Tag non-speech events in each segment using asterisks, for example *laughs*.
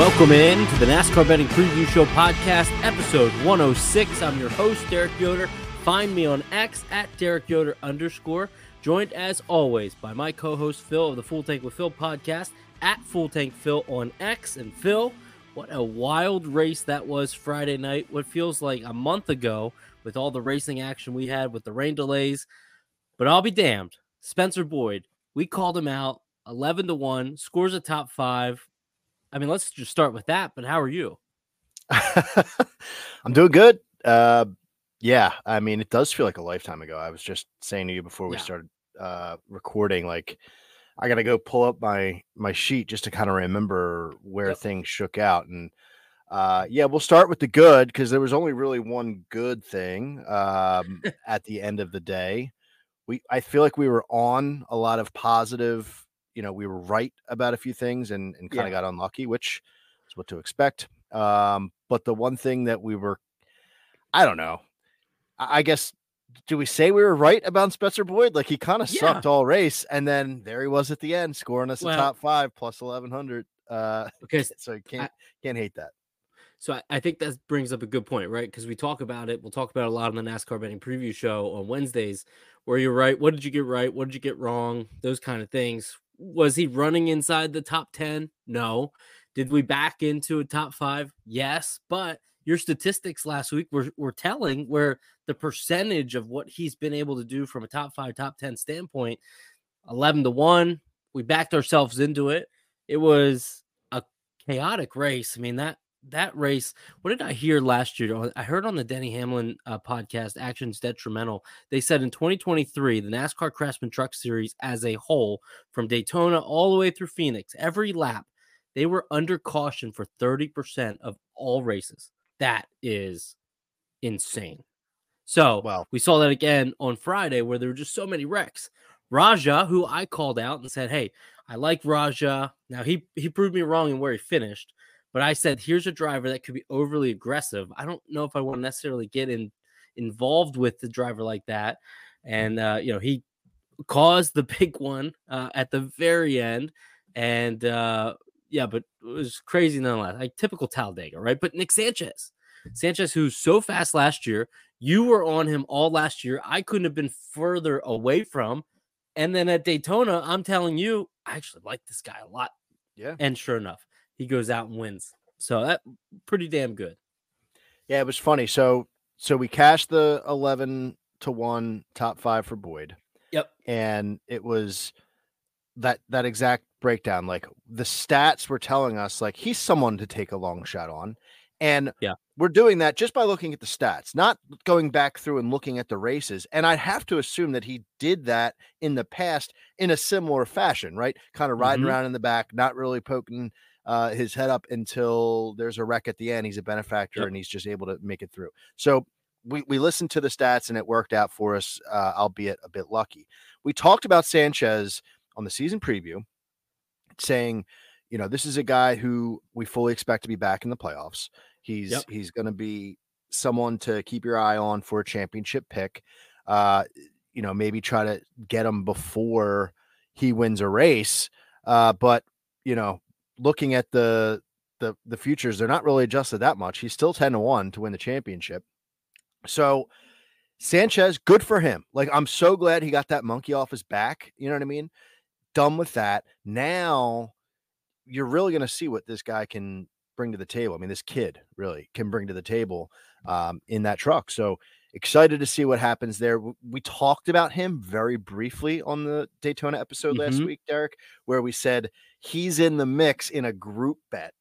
Welcome in to the NASCAR Betting Preview Show podcast, episode 106. I'm your host, Derek Yoder. Find me on X at Derek Yoder underscore. Joined as always by my co-host Phil of the Full Tank with Phil podcast at Full Tank Phil on X. And Phil, what a wild race that was Friday night. What feels like a month ago with all the racing action we had with the rain delays. But I'll be damned. Spencer Boyd, we called him out 11 to 1, scores a top five. I mean, let's just start with that. But how are you? *laughs* I'm doing good. Uh, yeah, I mean, it does feel like a lifetime ago. I was just saying to you before we Yeah. started uh, recording, like I got to go pull up my my sheet just to kind of remember where Yep. things shook out. And uh, yeah, we'll start with the good because there was only really one good thing um, *laughs* at the end of the day. We I feel like we were on a lot of positive. You know, we were right about a few things and and kind Yeah. of got unlucky, which is what to expect. Um, but the one thing that we were, I don't know. I I guess do we say we were right about Spencer Boyd? Like he kind of Yeah. sucked all race, and then there he was at the end, scoring us Well- a top five plus eleven hundred. Uh, Okay, *laughs* so you can't can't hate that. So I, I think that brings up a good point, right? Because we talk about it. We'll talk about it a lot on the NASCAR betting preview show on Wednesdays, where you're right. What did you get right? What did you get wrong? Those kind of things. Was he running inside the top 10? No. Did we back into a top five? Yes. But your statistics last week were, were telling where the percentage of what he's been able to do from a top five, top 10 standpoint 11 to 1. We backed ourselves into it. It was a chaotic race. I mean, that that race, what did I hear last year? I heard on the Denny Hamlin uh, podcast, Actions Detrimental, they said in 2023, the NASCAR Craftsman Truck Series as a whole, from Daytona all the way through Phoenix, every lap, they were under caution for 30% of all races. That is insane. So Well, we saw that again on Friday where there were just so many wrecks. Rajah, who I called out and said, Hey, I like Rajah. Now he he proved me wrong in where he finished, but I said, here's a driver that could be overly aggressive. I don't know if I want to necessarily get in involved with the driver like that. And uh, you know, he caused the *laughs* big one uh, at the very end. And uh yeah, but it was crazy nonetheless. Like typical Talladega, right? But Nick Sanchez, Sanchez, who's so fast last year, you were on him all last year. I couldn't have been further away from. And then at Daytona, I'm telling you, I actually like this guy a lot. yeah, And sure enough, he goes out and wins. So that pretty damn good. yeah, it was funny. So so we cashed the eleven to one top five for Boyd. Yep. and it was that that exact breakdown like the stats were telling us like he's someone to take a long shot on and Yeah. we're doing that just by looking at the stats not going back through and looking at the races and i have to assume that he did that in the past in a similar fashion right kind of riding Mhm. around in the back not really poking uh, his head up until there's a wreck at the end he's a benefactor Yep. and he's just able to make it through so we, we listened to the stats and it worked out for us, uh, albeit a bit lucky. We talked about Sanchez on the season preview, saying, you know, this is a guy who we fully expect to be back in the playoffs. He's Yep. he's going to be someone to keep your eye on for a championship pick. Uh, you know, maybe try to get him before he wins a race. Uh, but you know, looking at the the the futures, they're not really adjusted that much. He's still ten to one to win the championship. So Sanchez, good for him. Like I'm so glad he got that monkey off his back. You know what I mean? Done with that. Now you're really going to see what this guy can bring to the table. I mean, this kid really can bring to the table um, in that truck. So excited to see what happens there. We talked about him very briefly on the Daytona episode last Mhm. week, Derek, where we said he's in the mix in a group bet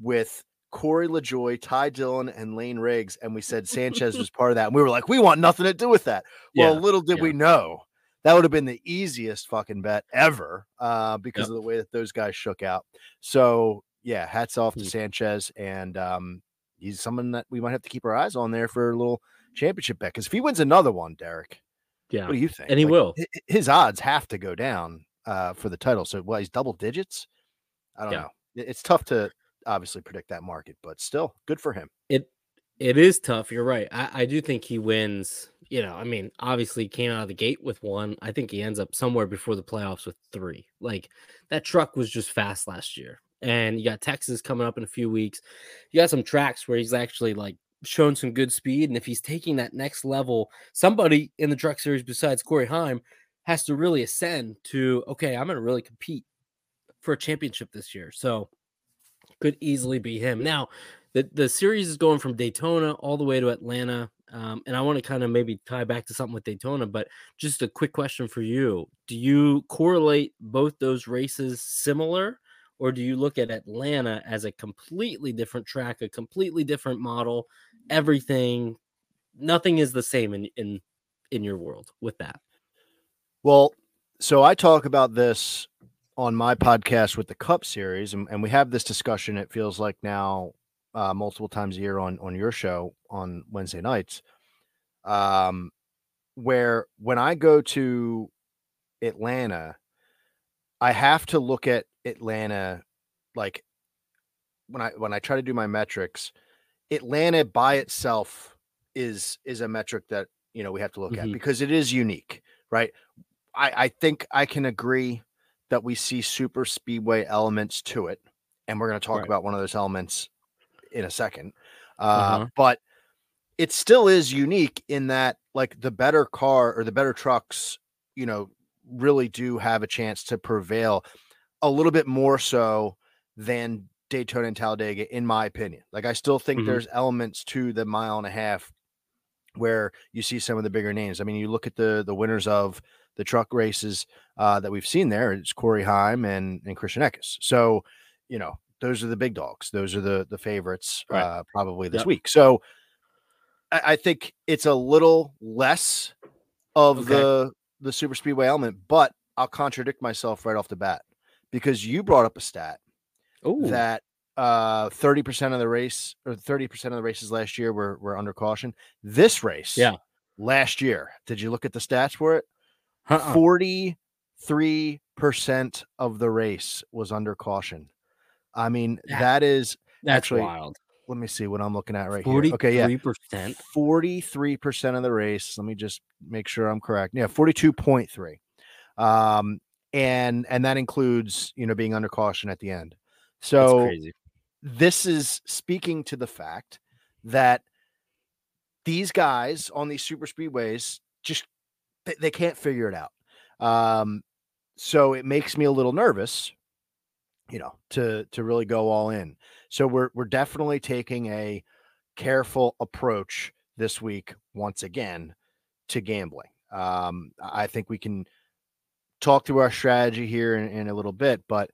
with Corey LaJoie, Ty Dillon, and Layne Riggs. And we said Sanchez was part of that. And we were like, we want nothing to do with that. Well, Yeah, little did yeah. we know that would have been the easiest fucking bet ever uh, because of the way that those guys shook out. So, yeah, hats off to Hmm. Sanchez. And um, he's someone that we might have to keep our eyes on there for a little championship bet. Because if he wins another one, Derek, Yeah. what do you think? And he will. hi- hi- His odds have to go down uh, for the title. So, well, he's double digits. I don't Yeah. know. It's tough to obviously predict that market, but still good for him. It it is tough. You're right. I, I do think he wins. You know, I mean, obviously he came out of the gate with one. I think he ends up somewhere before the playoffs with three. Like that truck was just fast last year. and you got Texas coming up in a few weeks. You got some tracks where he's actually like shown some good speed. And if he's taking that next level, somebody in the truck series besides Corey Heim has to really ascend to, okay, I'm going to really compete for a championship this year. So could easily be him. Now, the, the series is going from Daytona all the way to Atlanta. Um, and I want to kind of maybe tie back to something with Daytona, but just a quick question for you. Do you correlate both those races similar? Or do you look at Atlanta as a completely different track, a completely different model, everything, nothing is the same in in in your world with that? Well, so I talk about this on my podcast with the Cup Series, and, and we have this discussion. It feels like now uh, multiple times a year on on your show on Wednesday nights, um, where when I go to Atlanta, I have to look at Atlanta like when I when I try to do my metrics, Atlanta by itself is is a metric that you know we have to look mm-hmm. at because it is unique, right? I, I think I can agree that we see super speedway elements to it, and we're going to talk right. about one of those elements in a second. Uh, uh-huh. But it still is unique in that, like, the better car or the better trucks, you know, really do have a chance to prevail a little bit more so than Daytona and Talladega, in my opinion. Like, I still think mm-hmm. there's elements to the mile and a half where you see some of the bigger names. I mean, you look at the the winners of the truck races uh, that we've seen there. It's Corey Heim and and Christian Eckes. So, you know, those are the big dogs. Those are the the favorites right. uh, probably this yep. week. So, I, I, think it's a little less of okay. the the super speedway element, but I'll contradict myself right off the bat because you brought up a stat Ooh. that uh 30% of the race or 30% of the races last year were were under caution. This race, yeah, last year, did you look at the stats for it? Uh-uh. 43% of the race was under caution. I mean, that, that is that's actually wild. Let me see what I'm looking at right 40, here. Okay, yeah. 43%. 43% of the race. Let me just make sure I'm correct. Yeah, 42.3. Um, and and that includes, you know, being under caution at the end. So this is speaking to the fact that these guys on these super speedways just they, they can't figure it out. Um, so it makes me a little nervous, you know, to to really go all in. So we're we're definitely taking a careful approach this week once again to gambling. Um, I think we can talk through our strategy here in, in a little bit, but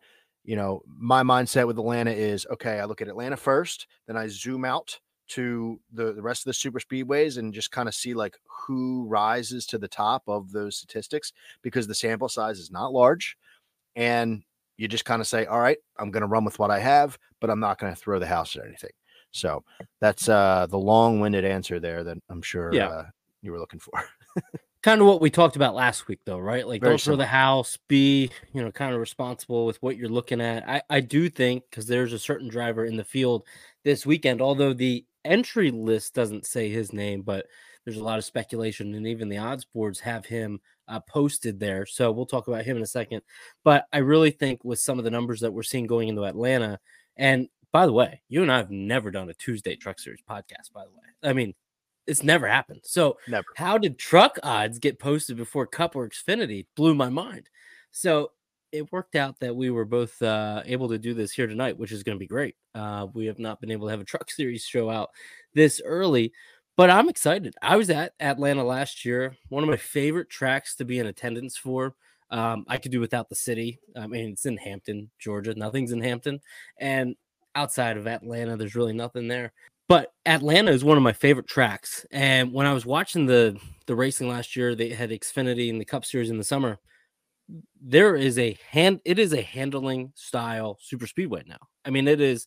you know, my mindset with Atlanta is okay, I look at Atlanta first, then I zoom out to the, the rest of the super speedways and just kind of see like who rises to the top of those statistics because the sample size is not large. And you just kind of say all right i'm going to run with what i have but i'm not going to throw the house at anything. So that's uh the long-winded answer there that i'm sure yeah. uh, you were looking for *laughs* kind of what we talked about last week though right like Very don't throw the house be you know kind of responsible with what you're looking at i i do think because there's a certain driver in the field this weekend although the entry list doesn't say his name, but there's a lot of speculation, and even the odds boards have him uh, posted there. So we'll talk about him in a second. But I really think with some of the numbers that we're seeing going into Atlanta, and by the way, you and I have never done a Tuesday Truck Series podcast. By the way, I mean it's never happened. So never. How did truck odds get posted before Cup or Xfinity? Blew my mind. So it worked out that we were both uh, able to do this here tonight, which is going to be great. Uh, we have not been able to have a truck *laughs* series show out this early, but I'm excited. I was at Atlanta last year, one of my favorite tracks to be in attendance for. Um, I could do without the city. I mean, it's in Hampton, Georgia. Nothing's in Hampton, and outside of Atlanta, there's really nothing there. But Atlanta is one of my favorite tracks. And when I was watching the the racing last year, they had Xfinity and the Cup Series in the summer there is a hand it is a handling style super speedway now. I mean, it is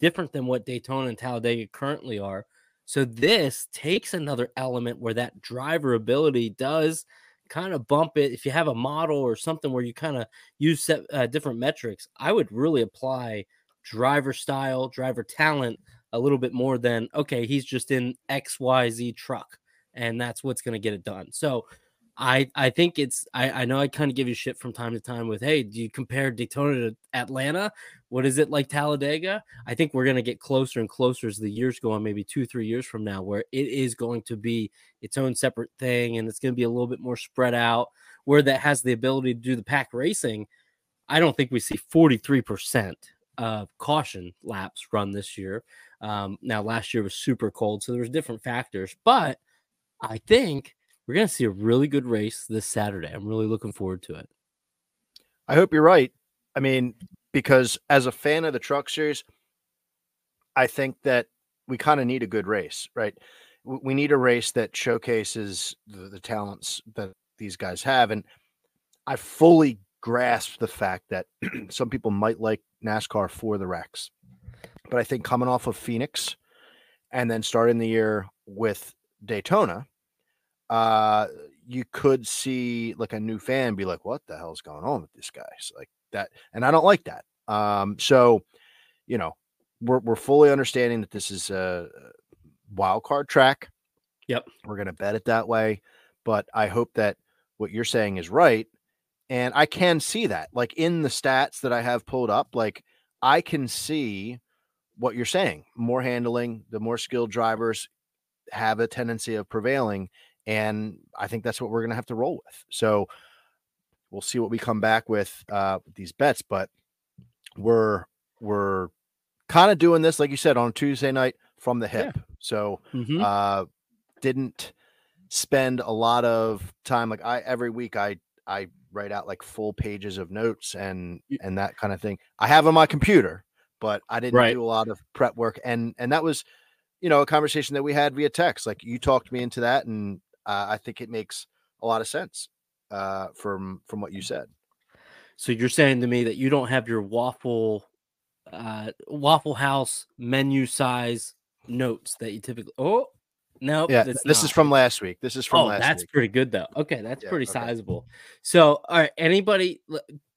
different than what Daytona and Talladega currently are. So this takes another element where that driver ability does kind of bump it. If you have a model or something where you kind of use set, uh, different metrics, I would really apply driver style, driver talent a little bit more than okay, he's just in XYZ truck and that's what's going to get it done. So I I think it's I I know I kind of give you shit from time to time with hey, do you compare Daytona to Atlanta? What is it like Talladega? I think we're gonna get closer and closer as the years go on, maybe two three years from now, where it is going to be its own separate thing, and it's to be a little bit more spread out, where that has the ability to do the pack racing. I don't think we see forty three percent of caution laps run this year. Um, now last year was super cold, so there's different factors, but I think we're going to see a really good race this Saturday. I'm really looking forward to it. I hope you're right. I mean, because as a fan of the truck series, I think that we kind of need a good race, right? We need a race that showcases the, the, talents that these guys have. And I fully grasp the fact that *clears throat* some people might like NASCAR for the wrecks. But I think coming off of Phoenix and then starting the year with Daytona, uh, you could see like a new fan be like, "What the hell's going on with this guy?" So like that, and I don't like that. Um, so you know, we're we're fully understanding that this is a wild card track. Yep, we're gonna bet it that way, but I hope that what you're saying is right, and I can see that, like in the stats that I have pulled up, like I can see what you're saying. More handling, the more skilled drivers have a tendency of prevailing and I think that's what we're going to have to roll with. So we'll see what we come back with uh, with these bets, but we're we're kind of doing this, like you said, on Tuesday night from the hip. Yeah. So mm-hmm. uh, didn't spend a lot of time. Like I every week I I write out like full pages of notes and and that kind of thing. I have on my computer, but I didn't right. do a lot of prep work. And and that was, you know, a conversation that we had via text. Like you talked me into that, and uh, I think it makes a lot of sense uh, from from what you said. So you're saying to me that you don't have your waffle uh, Waffle House menu size notes that you typically. Oh no, yeah, this not. is from last week. This is from last week. oh, that's week. pretty good though. Okay, that's yeah, pretty okay. sizable. So, all right, anybody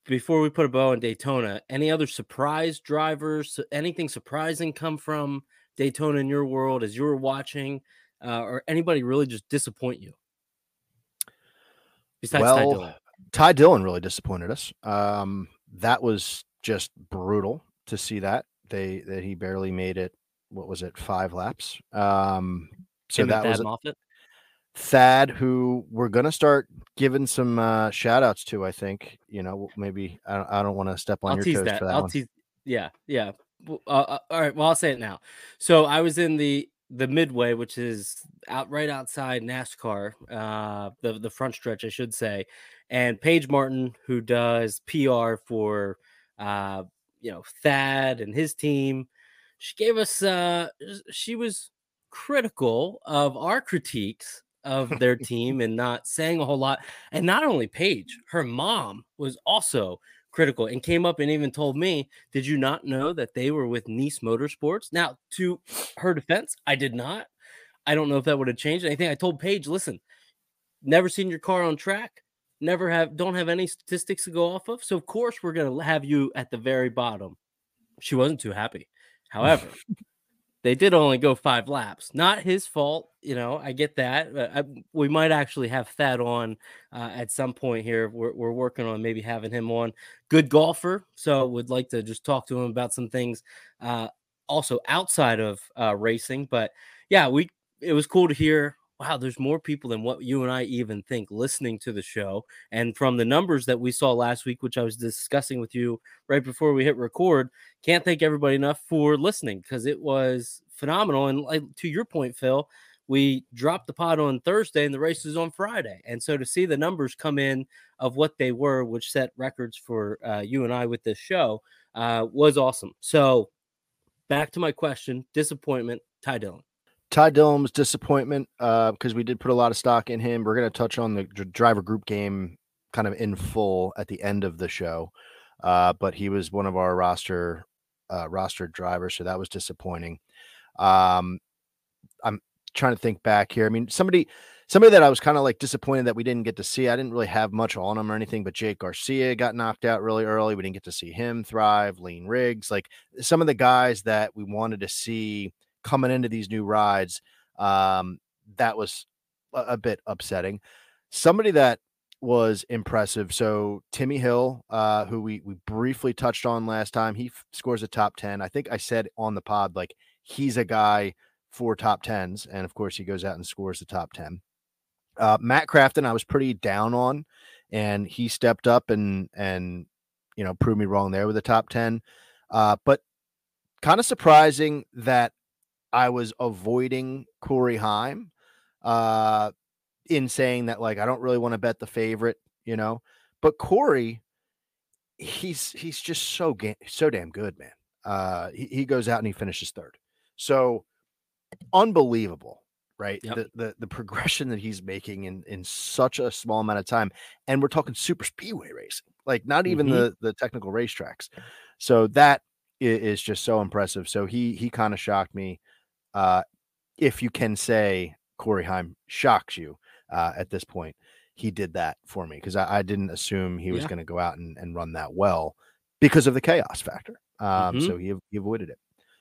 before we put a bow on Daytona, any other surprise drivers? Anything surprising come from Daytona in your world as you were watching? uh, or anybody really just disappoint you? Besides well, Ty Dillon. Ty Dillon really disappointed us. Um, that was just brutal to see that they that he barely made it. What was it? Five laps. Um, so Him that was Moffitt? Thad, who we're gonna start giving some uh, shout outs to. I think you know maybe I don't, I don't want to step on I'll your toes that. for that I'll one. Tease, yeah, yeah. Uh, uh, all right. Well, I'll say it now. So I was in the the midway, which is out right outside NASCAR, uh, the the front stretch, I should say, and Paige Martin, who does PR for, uh, you know, Thad and his team, she gave us. Uh, she was critical of our critiques of their team and not saying a whole lot. And not only Paige, her mom was also critical and came up and even told me, Did you not know that they were with Niece Motorsports? Now, to her defense, I did not. I don't know if that would have changed anything. I told Paige, listen, never seen your car on track, never have, don't have any statistics to go off of. So, of course, we're going to have you at the very bottom. She wasn't too happy. *laughs* However, they did only go five laps. Not his fault, you know. I get that. I, we might actually have Thad on uh, at some point here. We're, we're working on maybe having him on. Good golfer, so would like to just talk to him about some things, uh, also outside of uh, racing. But yeah, we it was cool to hear wow, there's more people than what you and I even think listening to the show. And from the numbers that we saw last week, which I was discussing with you right before we hit record, can't thank everybody enough for listening because it was phenomenal. And like, to your point, Phil, we dropped the pod on Thursday and the race is on Friday. And so to see the numbers come in of what they were, which set records for uh, you and I with this show, uh, was awesome. So back to my question disappointment, Ty Dillon. Ty Dillon's disappointment because uh, we did put a lot of stock in him. We're going to touch on the driver group game kind of in full at the end of the show, uh, but he was one of our roster uh, roster drivers, so that was disappointing. Um, I'm trying to think back here. I mean, somebody somebody that I was kind of like disappointed that we didn't get to see. I didn't really have much on him or anything, but Jake Garcia got knocked out really early. We didn't get to see him thrive. Layne Riggs, like some of the guys that we wanted to see coming into these new rides. Um, that was a, a bit upsetting. somebody that was impressive. So Timmy Hill, uh, who we we briefly touched on last time, he f- scores a top ten. I think I said on the pod like he's a guy for top tens, and of course he goes out and scores the top ten. Uh, Matt Crafton, I was pretty down on, and he stepped up and and you know proved me wrong there with the top ten. Uh, but kind of surprising that I was avoiding Corey Heim. Uh, in saying that like I don't really want to bet the favorite, you know. But Corey, he's he's just so ga- so damn good, man. Uh, he, he goes out and he finishes third. So unbelievable, right? Yep. The, the the progression that he's making in in such a small amount of time, and we're talking super speedway racing, like not even Mhm. the the technical racetracks. So that is, just so impressive. So he he kind of shocked me. Uh, if you can say Corey Heim shocks you uh, at this point, he did that for me because I, I didn't assume he was Yeah. going to go out and, and run that well because of the chaos factor. Um, Mhm. So he, he avoided it.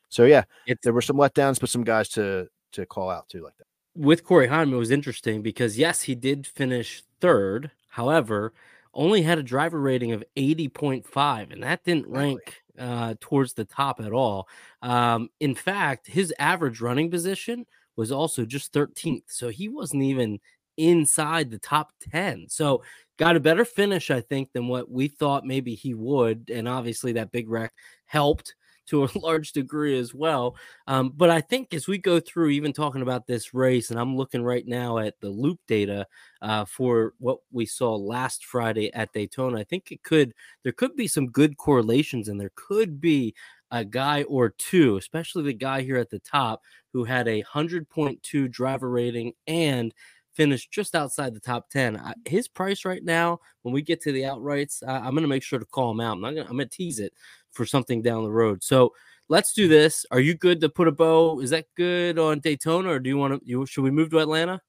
So yeah, It's there were some letdowns, but some guys to to call out too like that. with Corey Heim, it was interesting because yes, he did finish third. However, only had a driver rating of 80.5, and that didn't rank uh, towards the top at all. Um, in fact, his average running position was also just 13th, so he wasn't even inside the top 10. So got a better finish, I think, than what we thought maybe he would. And obviously, that big wreck helped to a *laughs* large degree as well. Um, but I think as we go through, even talking about this race, and I'm looking right now at the loop data uh, for what we saw last Friday at Daytona, I think it could there could be some good correlations, and there could be a guy or two, especially the guy here at the top who had a hundred point two driver rating and finished just outside the top 10 I, his price right now when we get to the outrights I, i'm going to make sure to call him out i'm not going to i'm going to tease it for something down the road so let's do this are you good to put a bow is that good on daytona or do you want to you should we move to atlanta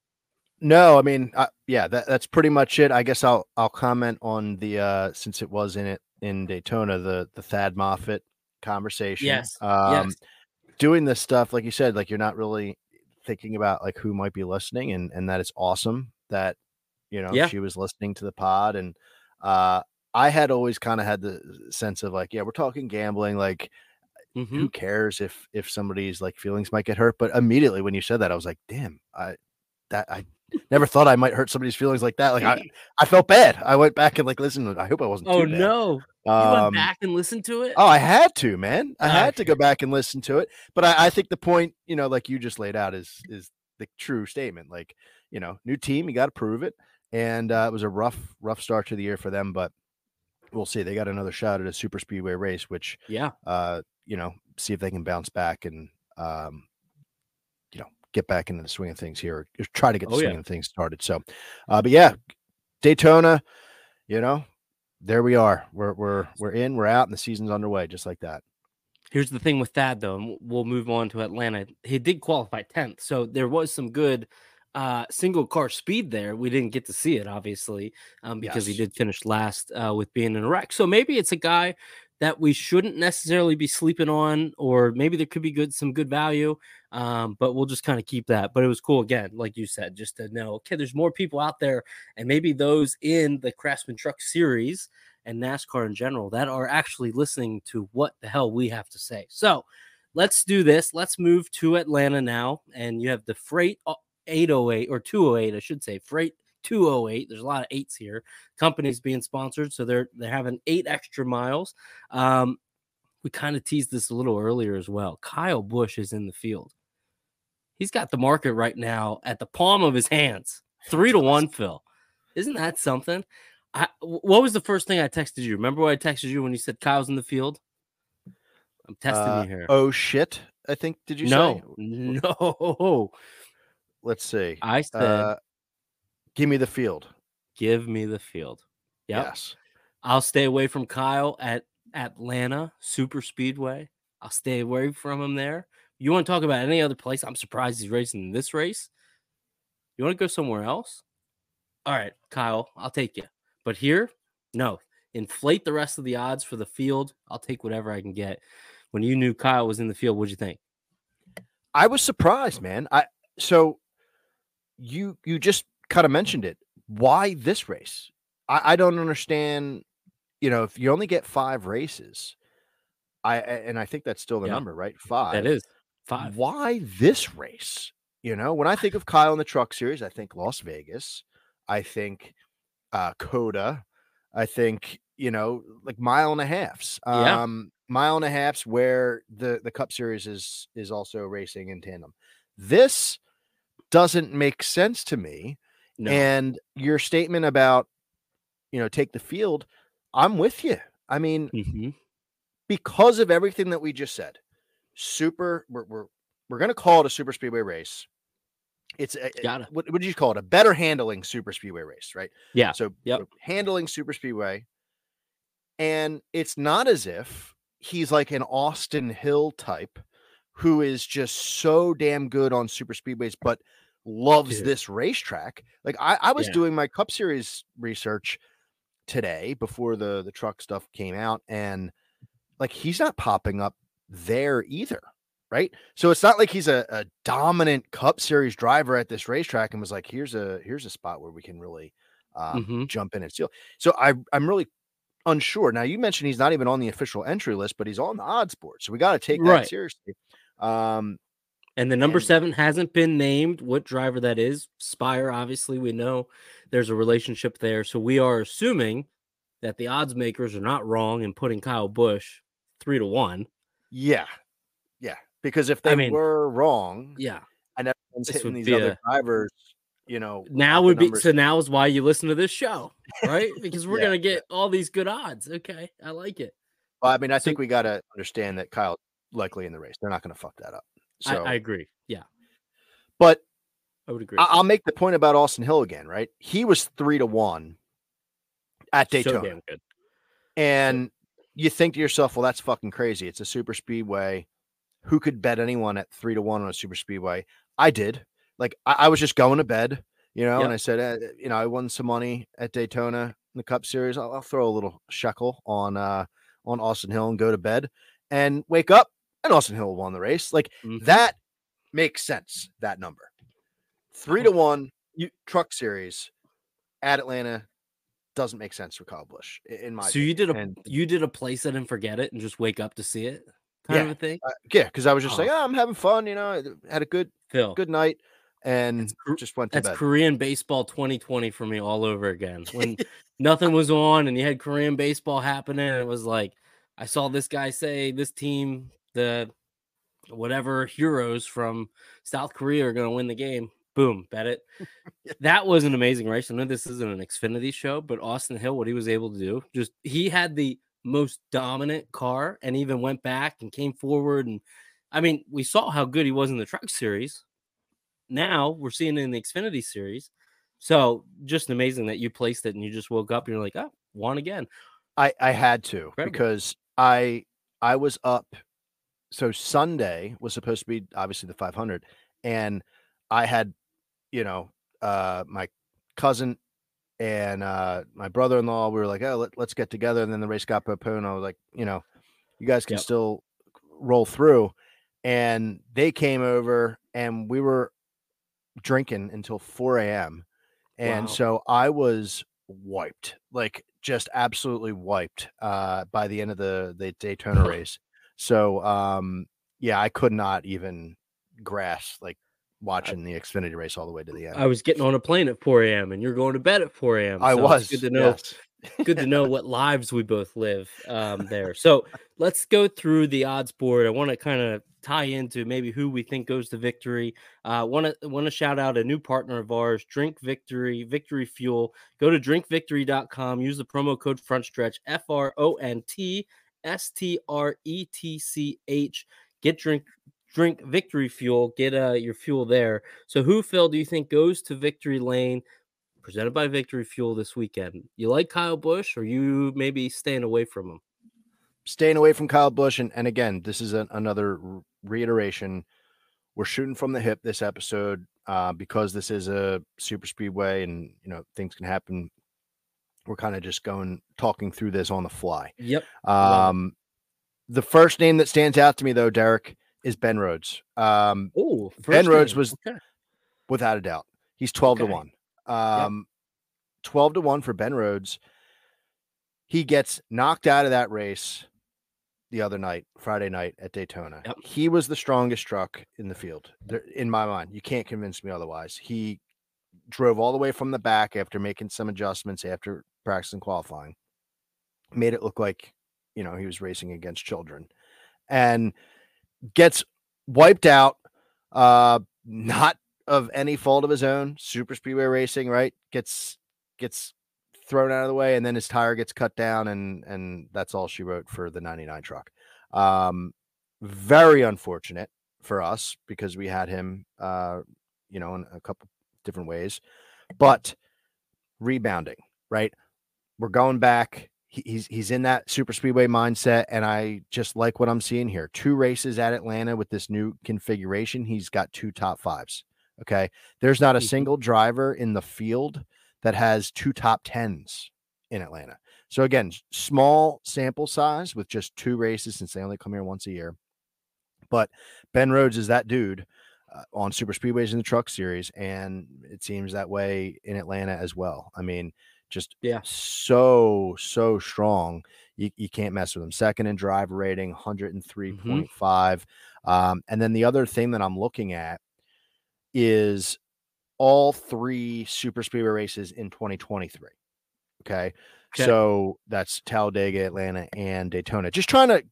No, I mean, uh, yeah, that, that's pretty much it. I guess I'll I'll comment on the uh since it was in it in Daytona the the Thad Moffitt conversation. Yes, um, yes. doing this stuff, like you said, like you're not really thinking about like who might be listening, and and that is awesome that you know Yeah. she was listening to the pod, and uh, I had always kind of had the sense of like, yeah, we're talking gambling, like Mhm. who cares if if somebody's like feelings might get hurt? But immediately when you said that i was like damn i that i never thought i might hurt somebody's feelings like that. Like i *laughs* i felt bad. I went back and like listened i hope i wasn't oh too bad. no. You um, went back and listened to it? oh i had to man. I had to go back and listen to it. But I, I think the point you know like you just laid out is is the true statement like you know new team you got to prove it. And uh, it was a rough rough start to the year for them but we'll see they got another shot at a super speedway race which yeah uh, you know, see if they can bounce back and, um, you know, get back into the swing of things here, or try to get the Oh, swing yeah. of things started. So, uh, but yeah, Daytona, you know, there we are. We're we're we're in, we're out, and the season's underway, just like that. Here's the thing with Thad, though, and we'll move on to Atlanta. He did qualify 10th, so there was some good uh, single car speed there. We didn't get to see it, obviously, um, because he did finish last uh, with being in a wreck. So maybe it's a guy that we shouldn't necessarily be sleeping on, or maybe there could be good some good value. Um, but we'll just kind of keep that. But it was cool again, like you said, just to know okay, there's more people out there, and maybe those in the Craftsman Truck Series and NASCAR in general that are actually listening to what the hell we have to say. So let's do this. Let's move to Atlanta now. And you have the Freight 808 or 208, I should say, Freight 208. There's a lot of eights here. Companies being sponsored, so they're they're having eight extra miles. Um, we kind of teased this a little earlier as well. Kyle Busch is in the field. He's got the market right now at the palm of his hands. Three to one, Phil. Isn't that something? I, what was the first thing I texted you? Remember what I texted you when you said Kyle's in the field? I'm testing Uh, you here. oh shit! I think did you no, say? no. *laughs* Let's see. I said, Uh, give me the field. give me the field. Yep. Yes. I'll stay away from Kyle at Atlanta Super Speedway. I'll stay away from him there. You want to talk about any other place? I'm surprised he's racing in this race. You want to go somewhere else? All right, Kyle, I'll take you. But here, no. Inflate the rest of the odds for the field. I'll take whatever I can get. When you knew Kyle was in the field, what'd you think? I was surprised, man. I so you you just kind of mentioned it. why this race? I, I don't understand. You know, if you only get five races, I and I think that's still the Yeah. number, right? Five. That is five. Why this race? You know, when I think of Kyle in the Truck Series, I think Las Vegas. I think uh COTA. I think you know, like mile and a halfs. Yeah. Um, mile and a halfs where the the Cup Series is is also racing in tandem. This doesn't make sense to me. No. And your statement about, you know, take the field, I'm with you. I mean, Mhm. because of everything that we just said, super, we're we're, we're going to call it a super speedway race. It's a, Gotta. what what did you call it? A better handling super speedway race, right? Yeah. So Yep. so handling super speedway, and it's not as if he's like an Austin Hill type who is just so damn good on super speedways, but loves Dude. this racetrack. Like I, I was Yeah. doing my Cup Series research today before the the truck stuff came out, and like he's not popping up there either. Right. So it's not like he's a, a dominant cup series driver at this racetrack and was like, here's a here's a spot where we can really um, Mhm. jump in and steal. So I I'm really unsure. Now you mentioned he's not even on the official entry list, but he's on the odds board. So we got to take that Right. seriously. Um And the number And- seven hasn't been named. What driver that is? Spire, obviously, we know there's a relationship there. So we are assuming that the odds makers are not wrong in putting Kyle Busch three to one. yeah. Yeah. Because if they I mean- were wrong Yeah. and everyone's hitting these other a- drivers, you know, Now would be so now is why you listen to this show, right? *laughs* Because we're Yeah, gonna get all these good odds. Okay. I like it. Well, I mean, I So- think we got to understand that Kyle likely in the race. They're not going to fuck that up. So, I agree. Yeah, but I would agree. I- I'll make the point about Austin Hill again, right? He was three to one at so Daytona, damn good. and you think to yourself, "Well, that's fucking crazy. It's a super speedway. Who could bet anyone at three to one on a super speedway?" I did. Like, I, I was just going to bed, you know, Yep. and I said, eh, you know, I won some money at Daytona in the Cup Series. I'll, I'll throw a little shekel on uh on Austin Hill and go to bed and wake up, and Austin Hill won the race. Like Mhm. that makes sense. That number, three to one, you, Truck Series at Atlanta doesn't make sense for Kyle Busch, in my. So you did a. And, you did a place it and forget it and just wake up to see it, kind of a thing. uh, yeah, because I was just like, Oh. oh, I'm having fun, you know, I had a good Phil, good night, and That's just went to that's bed. Korean baseball 2020 for me all over again. When *laughs* nothing was on and you had Korean baseball happening, it was like I saw this guy say this team, the whatever heroes from South Korea are going to win the game. Boom, bet it. *laughs* that was an amazing race. I know this isn't an Xfinity show, but Austin Hill, what he was able to do, just he had the most dominant car and even went back and came forward. And I mean, we saw how good he was in the truck series. Now we're seeing it in the Xfinity series. So just amazing that you placed it and you just woke up and you're like, oh, won again. I I had to Incredible. because I I was up. So Sunday was supposed to be obviously the 500, and I had, you know, uh, my cousin and uh, my brother-in-law. We were like, oh, let, let's get together, and then the race got postponed. I was like, you know, you guys can Yep. still roll through, and they came over, and we were drinking until 4 a.m. And Wow. so I was wiped, like just absolutely wiped uh, by the end of the the Daytona *laughs* race. So um, yeah, I could not even grasp like watching the Xfinity race all the way to the end. I was getting on a plane at 4 a.m. and you're going to bed at 4 a.m. I was good to know. yes. good to know what lives we both live um, there. So let's go through the odds board. I want to kind of tie into maybe who we think goes to victory. Uh, want to want to shout out a new partner of ours, Drink Victory, Victory Fuel. Go to drinkvictory.com. Use the promo code Front Stretch F R O N T S T R E T C H. Get drink drink Victory Fuel. Get uh, your fuel there. So who Phil do you think goes to Victory Lane? presented by Victory Fuel this weekend. You like Kyle Busch, or you maybe staying away from him? Staying away from Kyle Busch, and, and again, this is an, another reiteration. We're shooting from the hip this episode uh, because this is a super speedway, and you know things can happen. We're kind of just going talking through this on the fly. Yep. Um, the first name that stands out to me, though, Derek, is Ben Rhodes. Um, Oh, Ben Rhodes was- okay. without a doubt, he's twelve to one. Um, 12 to 1 for Ben Rhodes. He gets knocked out of that race the other night, Friday night at Daytona. Yep. He was the strongest truck in the field, there, in my mind. You can't convince me otherwise. He drove all the way from the back after making some adjustments after practicing qualifying, made it look like, you know, he was racing against children and gets wiped out. Uh, *laughs* not of any fault of his own. Super speedway racing, right? Gets gets thrown out of the way, and then his tire gets cut down, and and that's all she wrote for the '99 truck. Um, very unfortunate for us because we had him, uh, you know, in a couple different ways, but rebounding, right? We're going back. He- He's he's in that super speedway mindset, and I just like what I'm seeing here. Two races at Atlanta with this new configuration. He's got two top fives. Okay, there's not a Mhm. single driver in the field that has two top tens in Atlanta. So again, small sample size with just two races since they only come here once a year. But Ben Rhodes is that dude uh, on super speedways in the truck series, and it seems that way in Atlanta as well. I mean, just Yeah. so so strong. You, you can't mess with him. Second in drive rating, 103.5. Um, and then the other thing that I'm looking at is all three super speedway races in 2023. Okay. Okay. So that's Talladega, Atlanta, and Daytona. Just trying to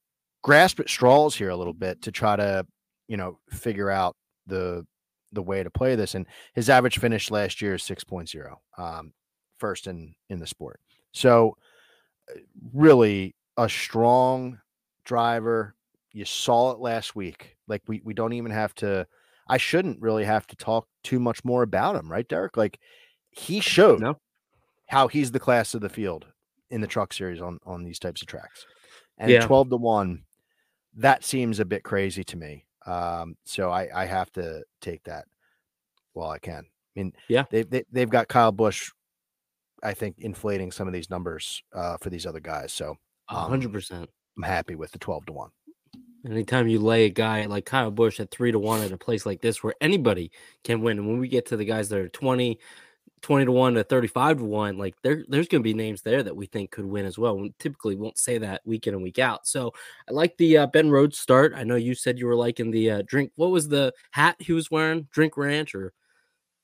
grasp at straws here a little bit to try to, you know, figure out the the way to play this. And his average finish last year is 6.0, um, first in in the sport. So uh, really a strong driver. You saw it last week. Like we we don't even have to I shouldn't really have to talk too much more about him, right, Derek? Like he showed No. how he's the class of the field in the truck series on on these types of tracks. And Yeah. 12 to 1, that seems a bit crazy to me. Um, so I I have to take that while I can. I mean, Yeah. they, they they've got Kyle Busch, I think, inflating some of these numbers uh, for these other guys. So Um, hundred percent. I'm happy with the 12 to 1. Anytime you lay a guy like Kyle Busch at three to one at a place like this where anybody can win, and when we get to the guys that are 20, 20 to one to 35 to one, like there, there's going to be names there that we think could win as well. We typically won't say that week in and week out. So I like the uh, Ben Rhodes start. I know you said you were liking the uh, drink. What was the hat he was wearing? Drink Ranch or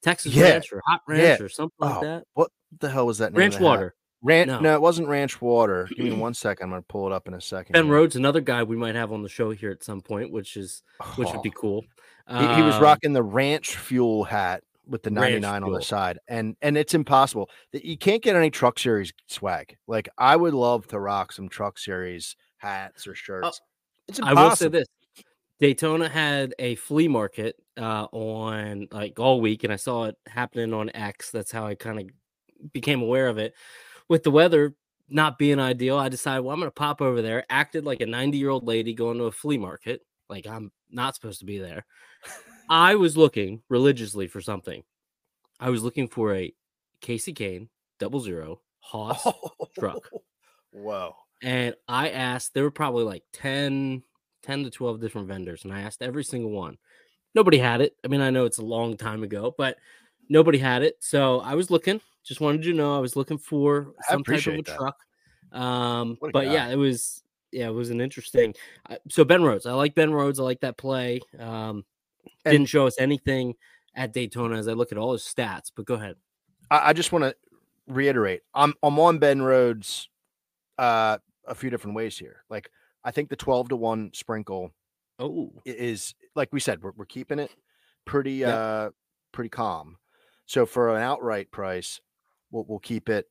Texas Yeah, Ranch or Hot yeah. Ranch or something like Oh, that? What the hell was that? Ranch? Water. Ran- No. no. it wasn't Ranch Water. Give me *clears throat* one second. I'm going to pull it up in a second. Ben. Rhodes, another guy we might have on the show here at some point, which is which would be Oh. cool. He, he was Um, rocking the ranch fuel hat with the Ranch 99 on the side and and it's impossible that you can't get any truck series swag like i would love to rock some truck series hats or shirts it's Uh, I will say impossible this: Daytona had a flea market uh, on like all week, and I saw it happening on X. That's how I kind of became aware of it. With the weather not being ideal, I decided, well, I'm going to pop over there. Acted like a 90 year old lady going to a flea market, like I'm not supposed to be there. I was looking religiously for something. I was looking for a Casey Kahne double zero *laughs* Haas truck. whoa and I asked, there were probably like 10, 10 to 12 different vendors, and I asked every single one. Nobody had it. I mean, I know it's a long time ago, but nobody had it. So I was looking, just wanted you to know I was looking for some type of a that. truck. Um, but yeah, it was yeah, it was an interesting. Uh, so Ben Rhodes, I like Ben Rhodes. I like that play. Um, And- didn't show us anything at Daytona as I look at all his stats. But go ahead. i, I just want to reiterate i'm i'm on ben rhodes uh a few different ways here like i think the 12 to 1 sprinkle Oh, is like we said we're, we're keeping it pretty Yep. uh pretty calm. So for an outright price we'll, we'll keep it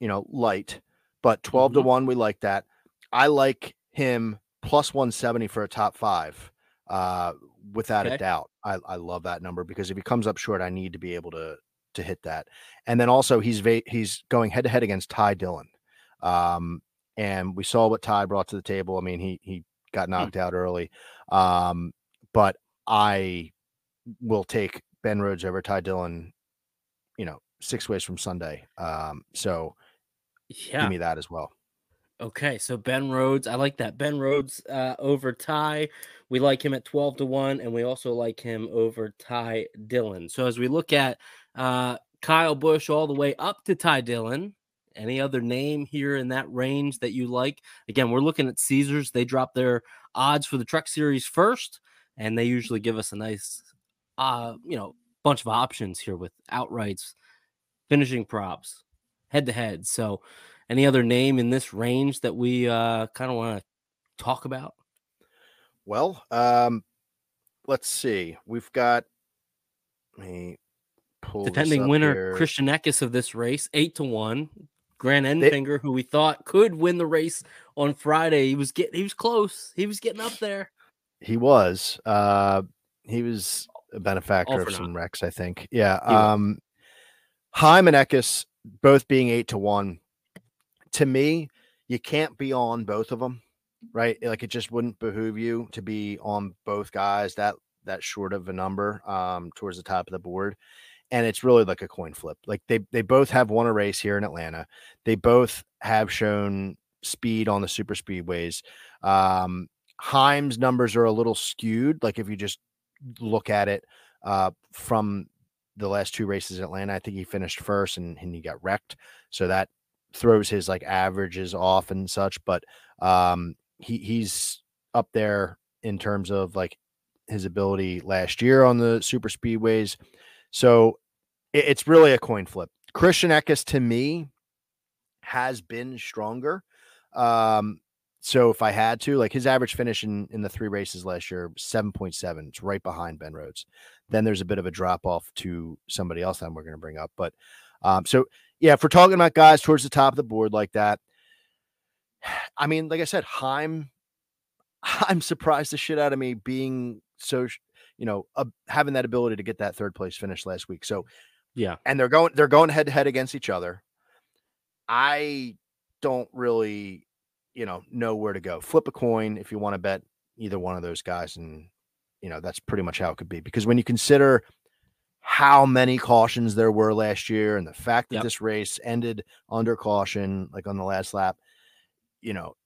you know light but 12 to Mhm. 1 we like that. I like him plus 170 for a top five uh without a doubt. I, I love that number because if he comes up short i need to be able to to hit that. And then also he's va- he's going head to head against ty dillon. Um and we saw what ty brought to the table i mean he he got knocked out early um, but I will take Ben Rhodes over Ty Dillon, you know, six ways from Sunday. Um, so yeah. give me that as well. Okay, so Ben Rhodes, I like that. Ben Rhodes uh, over Ty. We like him at 12 to 1, and we also like him over Ty Dillon. So as we look at uh, Kyle Busch all the way up to Ty Dillon. Any other name here in that range that you like? Again, we're looking at Caesars. They drop their odds for the Truck Series first, and they usually give us a nice, uh, you know, bunch of options here with outrights, finishing props, head to head. So, any other name in this range that we uh, kind of want to talk about? Well, um, let's see. We've got me pull defending winner here. Christian Eckes of this race, eight to one. Grant Enfinger, who we thought could win the race on Friday, he was getting he was close. He was getting up there. He was. Uh, he was a benefactor of some wrecks, I think. Yeah. Um, Heim and Eckes both being eight to one to me, you can't be on both of them, right? Like it just wouldn't behoove you to be on both guys that that short of a number um, towards the top of the board. And it's really like a coin flip. Like they they both have won a race here in Atlanta. They both have shown speed on the super speedways. Um, Heim's numbers are a little skewed. Like if you just look at it uh, from the last two races in Atlanta, I think he finished first and, and he got wrecked. So that throws his like averages off and such, but um, he he's up there in terms of like his ability last year on the super speedways. So it, it's really a coin flip. Christian Eckes to me has been stronger. Um, so if I had to, like his average finish in, in the three races last year, 7.7. It's right behind Ben Rhodes. Then there's a bit of a drop off to somebody else that we're going to bring up. But um, so yeah, if we're talking about guys towards the top of the board like that, *sighs* I mean, like I said, Heim, *sighs* I'm surprised the shit out of me being so, you know, uh, having that ability to get that third place finish last week. So, yeah, and they're going, they're going head to head against each other. I don't really, you know, know where to go. Flip a coin if you want to bet either one of those guys, and you know that's pretty much how it could be. Because when you consider how many cautions there were last year and the fact that yep. this race ended under caution like on the last lap you know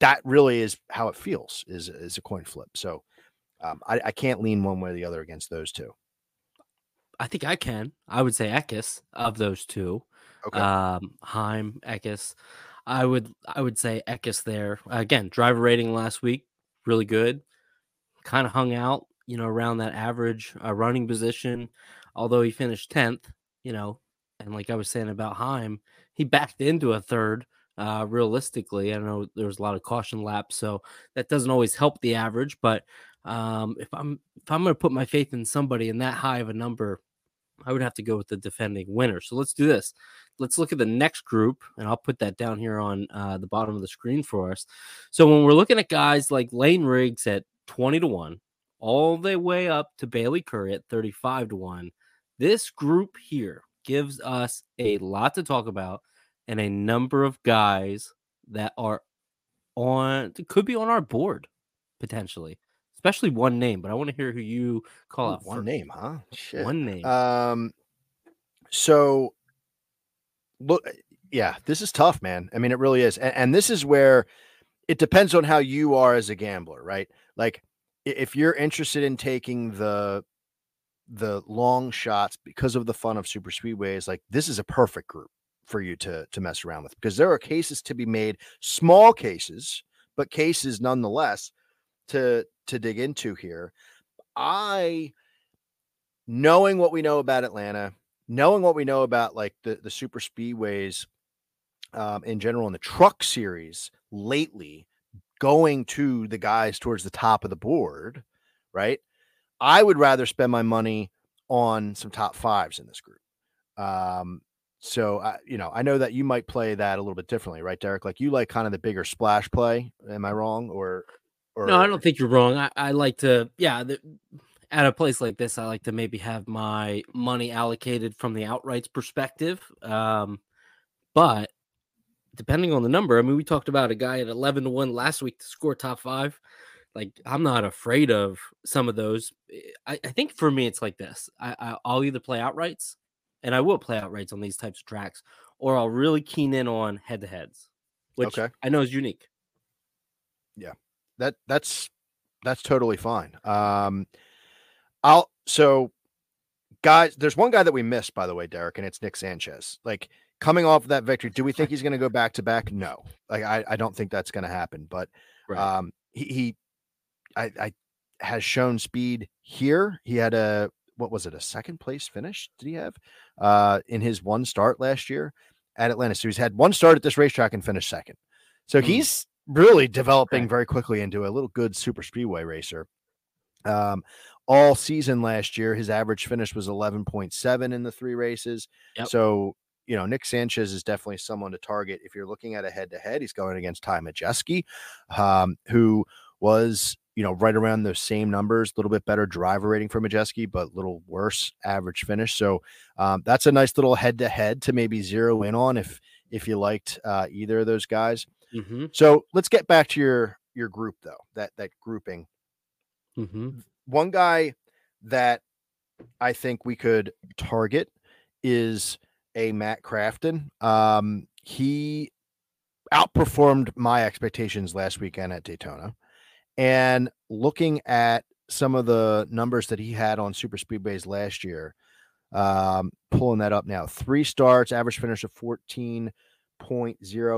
that really is how it feels is is a coin flip so um, I, I can't lean one way or the other against those two i think i can i would say Eckes of those two okay um heim Eckes i would i would say Eckes there again driver rating last week really good kind of hung out you know, around that average uh, running position. Although he finished 10th, you know, and like I was saying about Heim, he backed into a third. Uh, realistically, I know there was a lot of caution laps, so that doesn't always help the average. But um, if I'm if I'm going to put my faith in somebody in that high of a number, I would have to go with the defending winner. So let's do this. Let's look at the next group, and I'll put that down here on uh, the bottom of the screen for us. So when we're looking at guys like Layne Riggs at 20 to 1, all the way up to Bailey Currey at 35 to 1. This group here gives us a lot to talk about and a number of guys that are on could be on our board potentially especially one name but i want to hear who you call out one name huh? Shit. one name. Um so look yeah this is tough man. I mean it really is and, and this is where it depends on how you are as a gambler right? Like if you're interested in taking the the long shots because of the fun of super speedways, like this is a perfect group for you to to mess around with because there are cases to be made, small cases, but cases nonetheless to to dig into here. I knowing what we know about Atlanta, knowing what we know about like the the super speedways um, in general in the truck series lately, going to the guys towards the top of the board, right? I would rather spend my money on some top fives in this group. Um, so I, you know, I know that you might play that a little bit differently, right, Derek? Like you like kind of the bigger splash play. Am I wrong? Or, or no, I don't think you're wrong. I, I like to, yeah, the, at a place like this, I like to maybe have my money allocated from the outrights perspective. Um, but depending on the number. I mean, we talked about a guy at 11 to 1 last week to score top five. Like, I'm not afraid of some of those. Eh, I, I think for me, it's like this I, I, will either play outrights, and I will play outrights on these types of tracks, or I'll really keen in on head to heads, which okay. I know is unique. Yeah, that that's that's totally fine. Um, I'll so guys, there's one guy that we missed, by the way, Derek, and it's Nick Sanchez. Like coming off of that victory, do we think he's going to go back to back? No, like I, I don't think that's going to happen. But right. um, he, he I, I has shown speed here. He had a what was it a second place finish? Did he have uh, in his one start last year at Atlanta? So he's had one start at this racetrack and finished second. So mm. he's really developing very quickly into a little good super speedway racer. Um, all season last year, his average finish was 11.7 in the three races. Yep. So, you know, Nick Sanchez is definitely someone to target. If you're looking at a head to head, he's going against Ty Majeski, um, who was, you know, right around those same numbers, a little bit better driver rating for Majeski, but a little worse average finish. So um, that's a nice little head to head to maybe zero in on if if you liked uh, either of those guys. Mm-hmm. So let's get back to your your group though. That that grouping. Mm-hmm. One guy that I think we could target is a Matt Crafton. Um, he outperformed my expectations last weekend at Daytona. And looking at some of the numbers that he had on super speedways last year, um, pulling that up now, three starts, average finish of 14.0,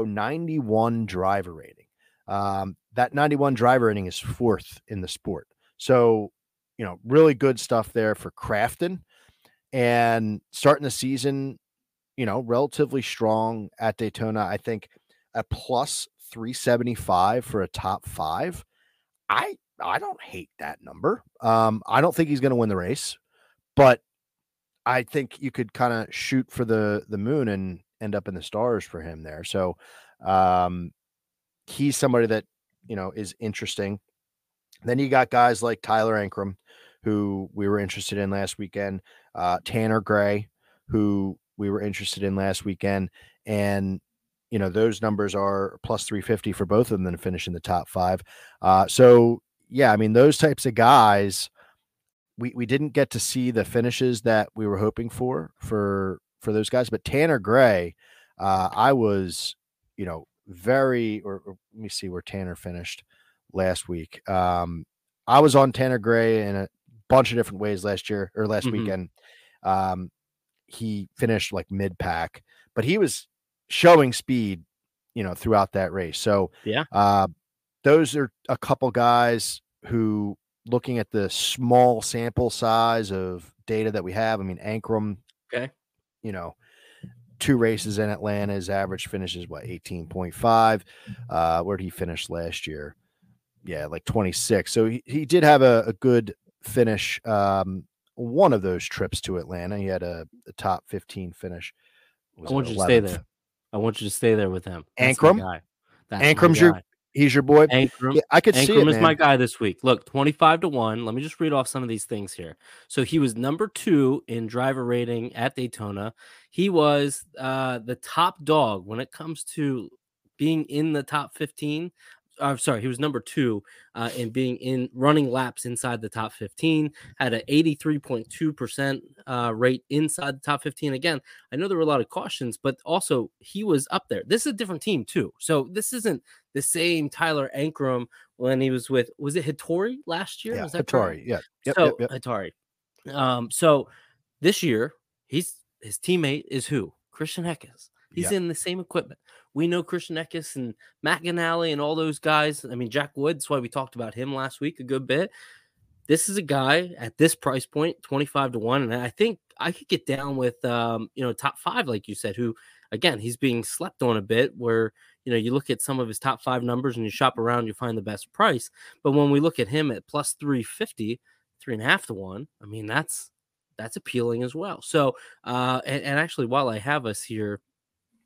91 driver rating. Um, that 91 driver rating is fourth in the sport. So, you know, really good stuff there for Crafton and starting the season, you know, relatively strong at Daytona. I think a plus 375 for a top five. I I don't hate that number. Um, I don't think he's going to win the race, but I think you could kind of shoot for the the moon and end up in the stars for him there. So um, he's somebody that you know is interesting. Then you got guys like Tyler Ankrum, who we were interested in last weekend, uh, Tanner Gray, who we were interested in last weekend, and you know those numbers are plus 350 for both of them to finish in the top five. Uh, so yeah, I mean those types of guys, we we didn't get to see the finishes that we were hoping for for for those guys, but Tanner Gray, uh, I was you know very or, or let me see where Tanner finished last week. Um, I was on Tanner Gray in a bunch of different ways last year or last mm-hmm. weekend. Um, he finished like mid pack, but he was showing speed, you know, throughout that race. So yeah, uh, those are a couple guys who, looking at the small sample size of data that we have, I mean, Ankrum, okay, you know, two races in Atlanta, his average finishes what 18.5. Uh, where did he finish last year? yeah, like 26. So he, he did have a, a good finish. Um, one of those trips to Atlanta, he had a, a top 15 finish. I want you 11th. to stay there. I want you to stay there with him. That's Ankrum. Ankrum's your he's your boy. Ankrum. Yeah, I could Ankrum see it, is my guy this week. Look, 25 to 1. Let me just read off some of these things here. So he was number 2 in driver rating at Daytona. He was uh the top dog when it comes to being in the top 15 I'm uh, sorry, he was number two uh, in being in running laps inside the top 15, had an 83.2% uh, rate inside the top 15. Again, I know there were a lot of cautions, but also he was up there. This is a different team, too. So this isn't the same Tyler Ankrum when he was with, was it Hattori last year? Yeah, was that Hattori. Yeah. Yep, so, yep, yep. Hattori. Um, so this year, he's his teammate is who? Christian Eckes. He's in the same equipment. We know Christian Eckes and McAnally and all those guys. I mean, Jack Woods, why we talked about him last week a good bit. This is a guy at this price point, 25 to 1. And I think I could get down with um, you know, top five, like you said, who again he's being slept on a bit where you know you look at some of his top five numbers and you shop around, you find the best price. But when we look at him at plus 350, three and a half to one, I mean, that's that's appealing as well. So, uh, and, and, actually, while I have us here,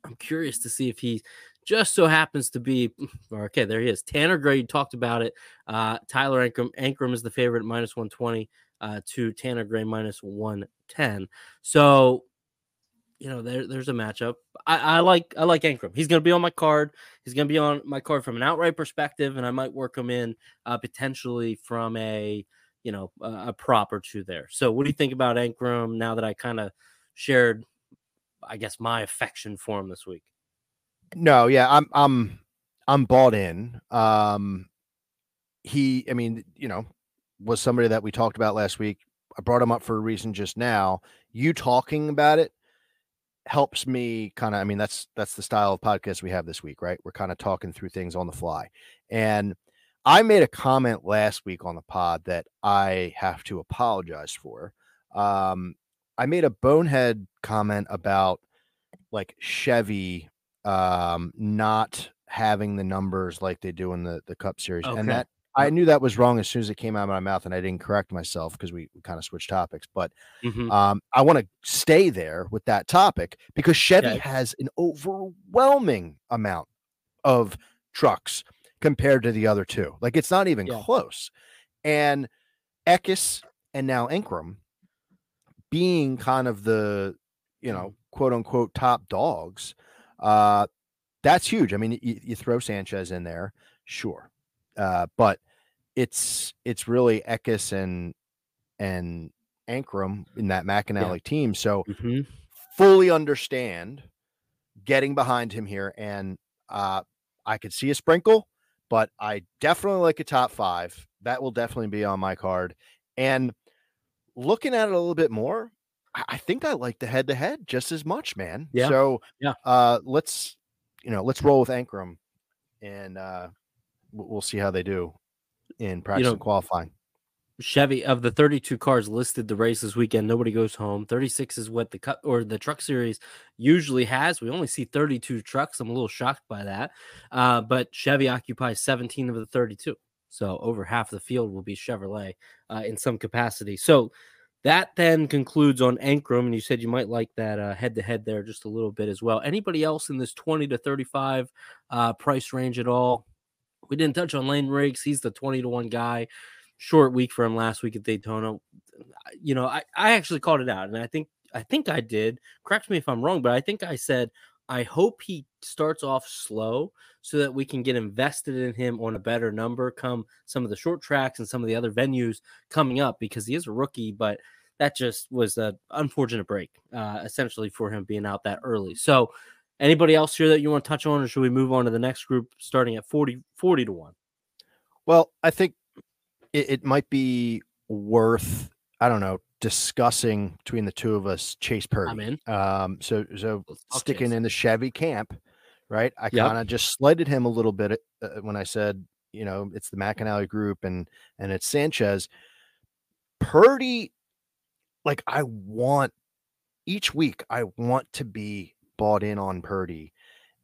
I'm curious to see if he just so happens to be *laughs* okay. There he is. Tanner Gray you talked about it. Uh, Tyler Ankrum, Ankrum is the favorite minus 120 uh, to Tanner Gray minus 110. So, you know, there, there's a matchup. I, I like I like Ankrum. He's going to be on my card. He's going to be on my card from an outright perspective, and I might work him in uh, potentially from a you know a, a prop or two there. So, what do you think about Ankrum now that I kind of shared I guess my affection for him this week. No, yeah, I'm I'm I'm bought in. Um he I mean, you know, was somebody that we talked about last week I brought him up for a reason just now. You talking about it helps me kind of I mean that's that's the style of podcast we have this week, right? We're kind of talking through things on the fly. And I made a comment last week on the pod that I have to apologize for. Um, I made a bonehead comment about like Chevy um, not having the numbers like they do in the the Cup Series, Okay. and that I knew that was wrong as soon as it came out of my mouth, and I didn't correct myself because we, we kind of switched topics. But Mhm. um, I want to stay there with that topic because Chevy Okay. has an overwhelming amount of trucks compared to the other two. Like it's not even Yeah. close. And Eckes and now Ankrum being kind of the, you Mm-hmm. know, quote unquote top dogs, uh, that's huge. I mean, you, you throw Sanchez in there, sure. Uh, but it's it's really Eckes and and Ankrum in that McAnally team. So Mhm. fully understand getting behind him here. And uh, I could see a sprinkle, but I definitely like a top five. That will definitely be on my card. And looking at it a little bit more, I think I like the head to head just as much, man. Yeah. So Yeah. uh, let's you know let's roll with Ankrum, and uh, we'll see how they do in practice and qualifying. Chevy of the 32 cars listed the race this weekend, nobody goes home. 36 is what the cut or the truck series usually has. We only see 32 trucks. I'm a little shocked by that. Uh, but Chevy occupies 17 of the 32. So over half the field will be Chevrolet uh, in some capacity. So that then concludes on Ankrum. And you said you might like that head to head there just a little bit as well. Anybody else in this 20 to 35 uh, price range at all? We didn't touch on Layne Riggs. He's the 20 to 1 guy short week for him last week at Daytona. You know, I, I actually called it out, and I think I think I did. Correct me if I'm wrong, but I think I said I hope he starts off slow so that we can get invested in him on a better number come some of the short tracks and some of the other venues coming up because he is a rookie, but that just was an unfortunate break, uh, essentially for him being out that early. So anybody else here that you want to touch on, or should we move on to the next group starting at 40, 40 to 1? Well, I think it, it might be worth I don't know discussing between the two of us Chase Purdy. I'm in. Um, so so sticking Chase. in the Chevy camp, right? I kind of just slighted him a little bit uh, when I said, you know, it's the McAnally group and and it's Sanchez. Purdy, like I want each week, I want to be bought in on Purdy,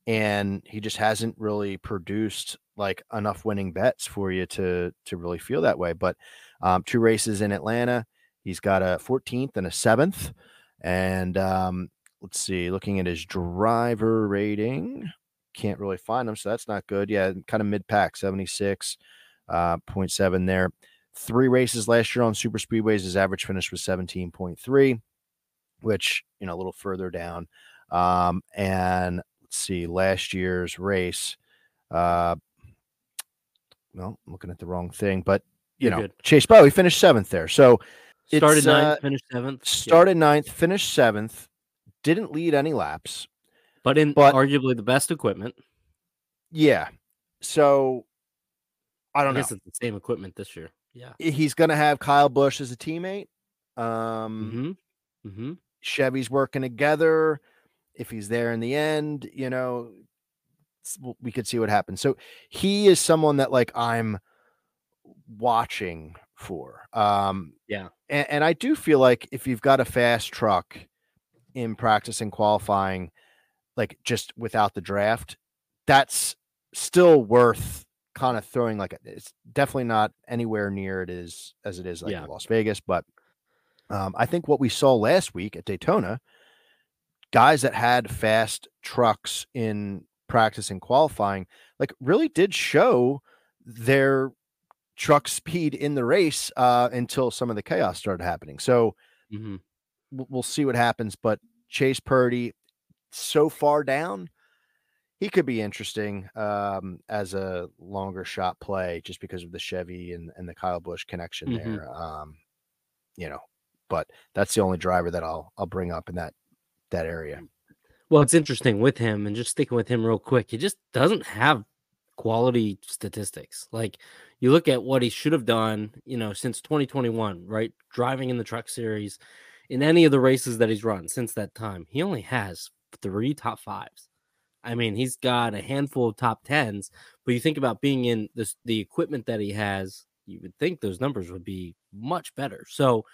and he just hasn't really produced like enough winning bets for you to to really feel that way. But um, two races in Atlanta, he's got a 14th and a seventh, and um, let's see, looking at his driver rating, can't really find him, so that's not good. Yeah, kind of mid pack, 76, uh, 0.7 there. Three races last year on super speedways, his average finish was 17.3, which you know a little further down. Um, and let's see, last year's race, uh, well, I'm looking at the wrong thing, but you You're know, good. Chase Bow, he finished seventh there. So Started it's, ninth, uh, finished seventh. Yeah. started ninth, finished seventh, didn't lead any laps. but in but- arguably the best equipment. Yeah. So I I, don't know. guess it's the same equipment this year. Yeah. He's going to have Kyle Busch as a teammate. Um, Mm-hmm. Mm-hmm. Chevy's working together. If he's there in the end, you know, we could see what happens. So he is someone that like I'm watching for. Um, Yeah. and, and I do feel like if you've got a fast truck in practice and qualifying, like just without the draft, that's still worth kind of throwing like a, it's definitely not anywhere near it is as it is like Yeah. in Las Vegas, but um, I think what we saw last week at Daytona, guys that had fast trucks in practice and qualifying, like really did show their truck speed in the race uh, until some of the chaos started happening. So Mm-hmm. we'll, we'll see what happens. But Chase Purdy, so far down, he could be interesting um, as a longer shot play just because of the Chevy and, and the Kyle Busch connection Mhm. there. Um, you know, but that's the only driver that I'll I'll bring up in that that area. Well, it's interesting with him, and just sticking with him real quick. He just doesn't have quality statistics. Like you look at what he should have done, you know, since 2021, right? Driving in the truck series in any of the races that he's run since that time, he only has three top fives. I mean, he's got a handful of top tens, but you think about being in this the equipment that he has, you would think those numbers would be much better. So,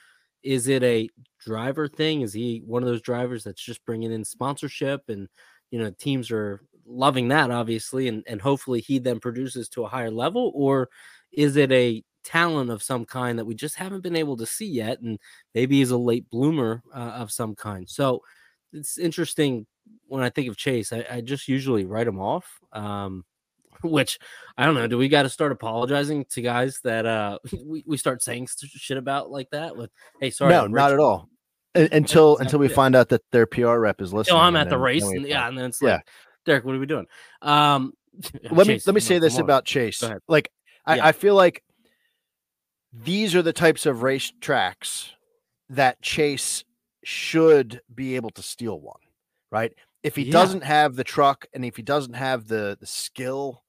is it a driver thing? Is he one of those drivers that's just bringing in sponsorship and you know teams are loving that obviously and and hopefully he then produces to a higher level or is it a talent of some kind that we just haven't been able to see yet and maybe he's a late bloomer uh, of some kind so it's interesting when i think of chase i, I just usually write him off um, *laughs* which i don't know do we got to start apologizing to guys that uh *laughs* we, we start saying shit about like that with hey sorry no not at all *laughs* until until we find out that their PR rep is listening. Oh, I'm at the race, and, yeah, and then it's like, yeah. Derek, what are we doing? Um, let Chase, me let me say this about Chase. Like, I, yeah. I feel like these are the types of race tracks that Chase should be able to steal one, right? If he yeah. doesn't have the truck and if he doesn't have the the skill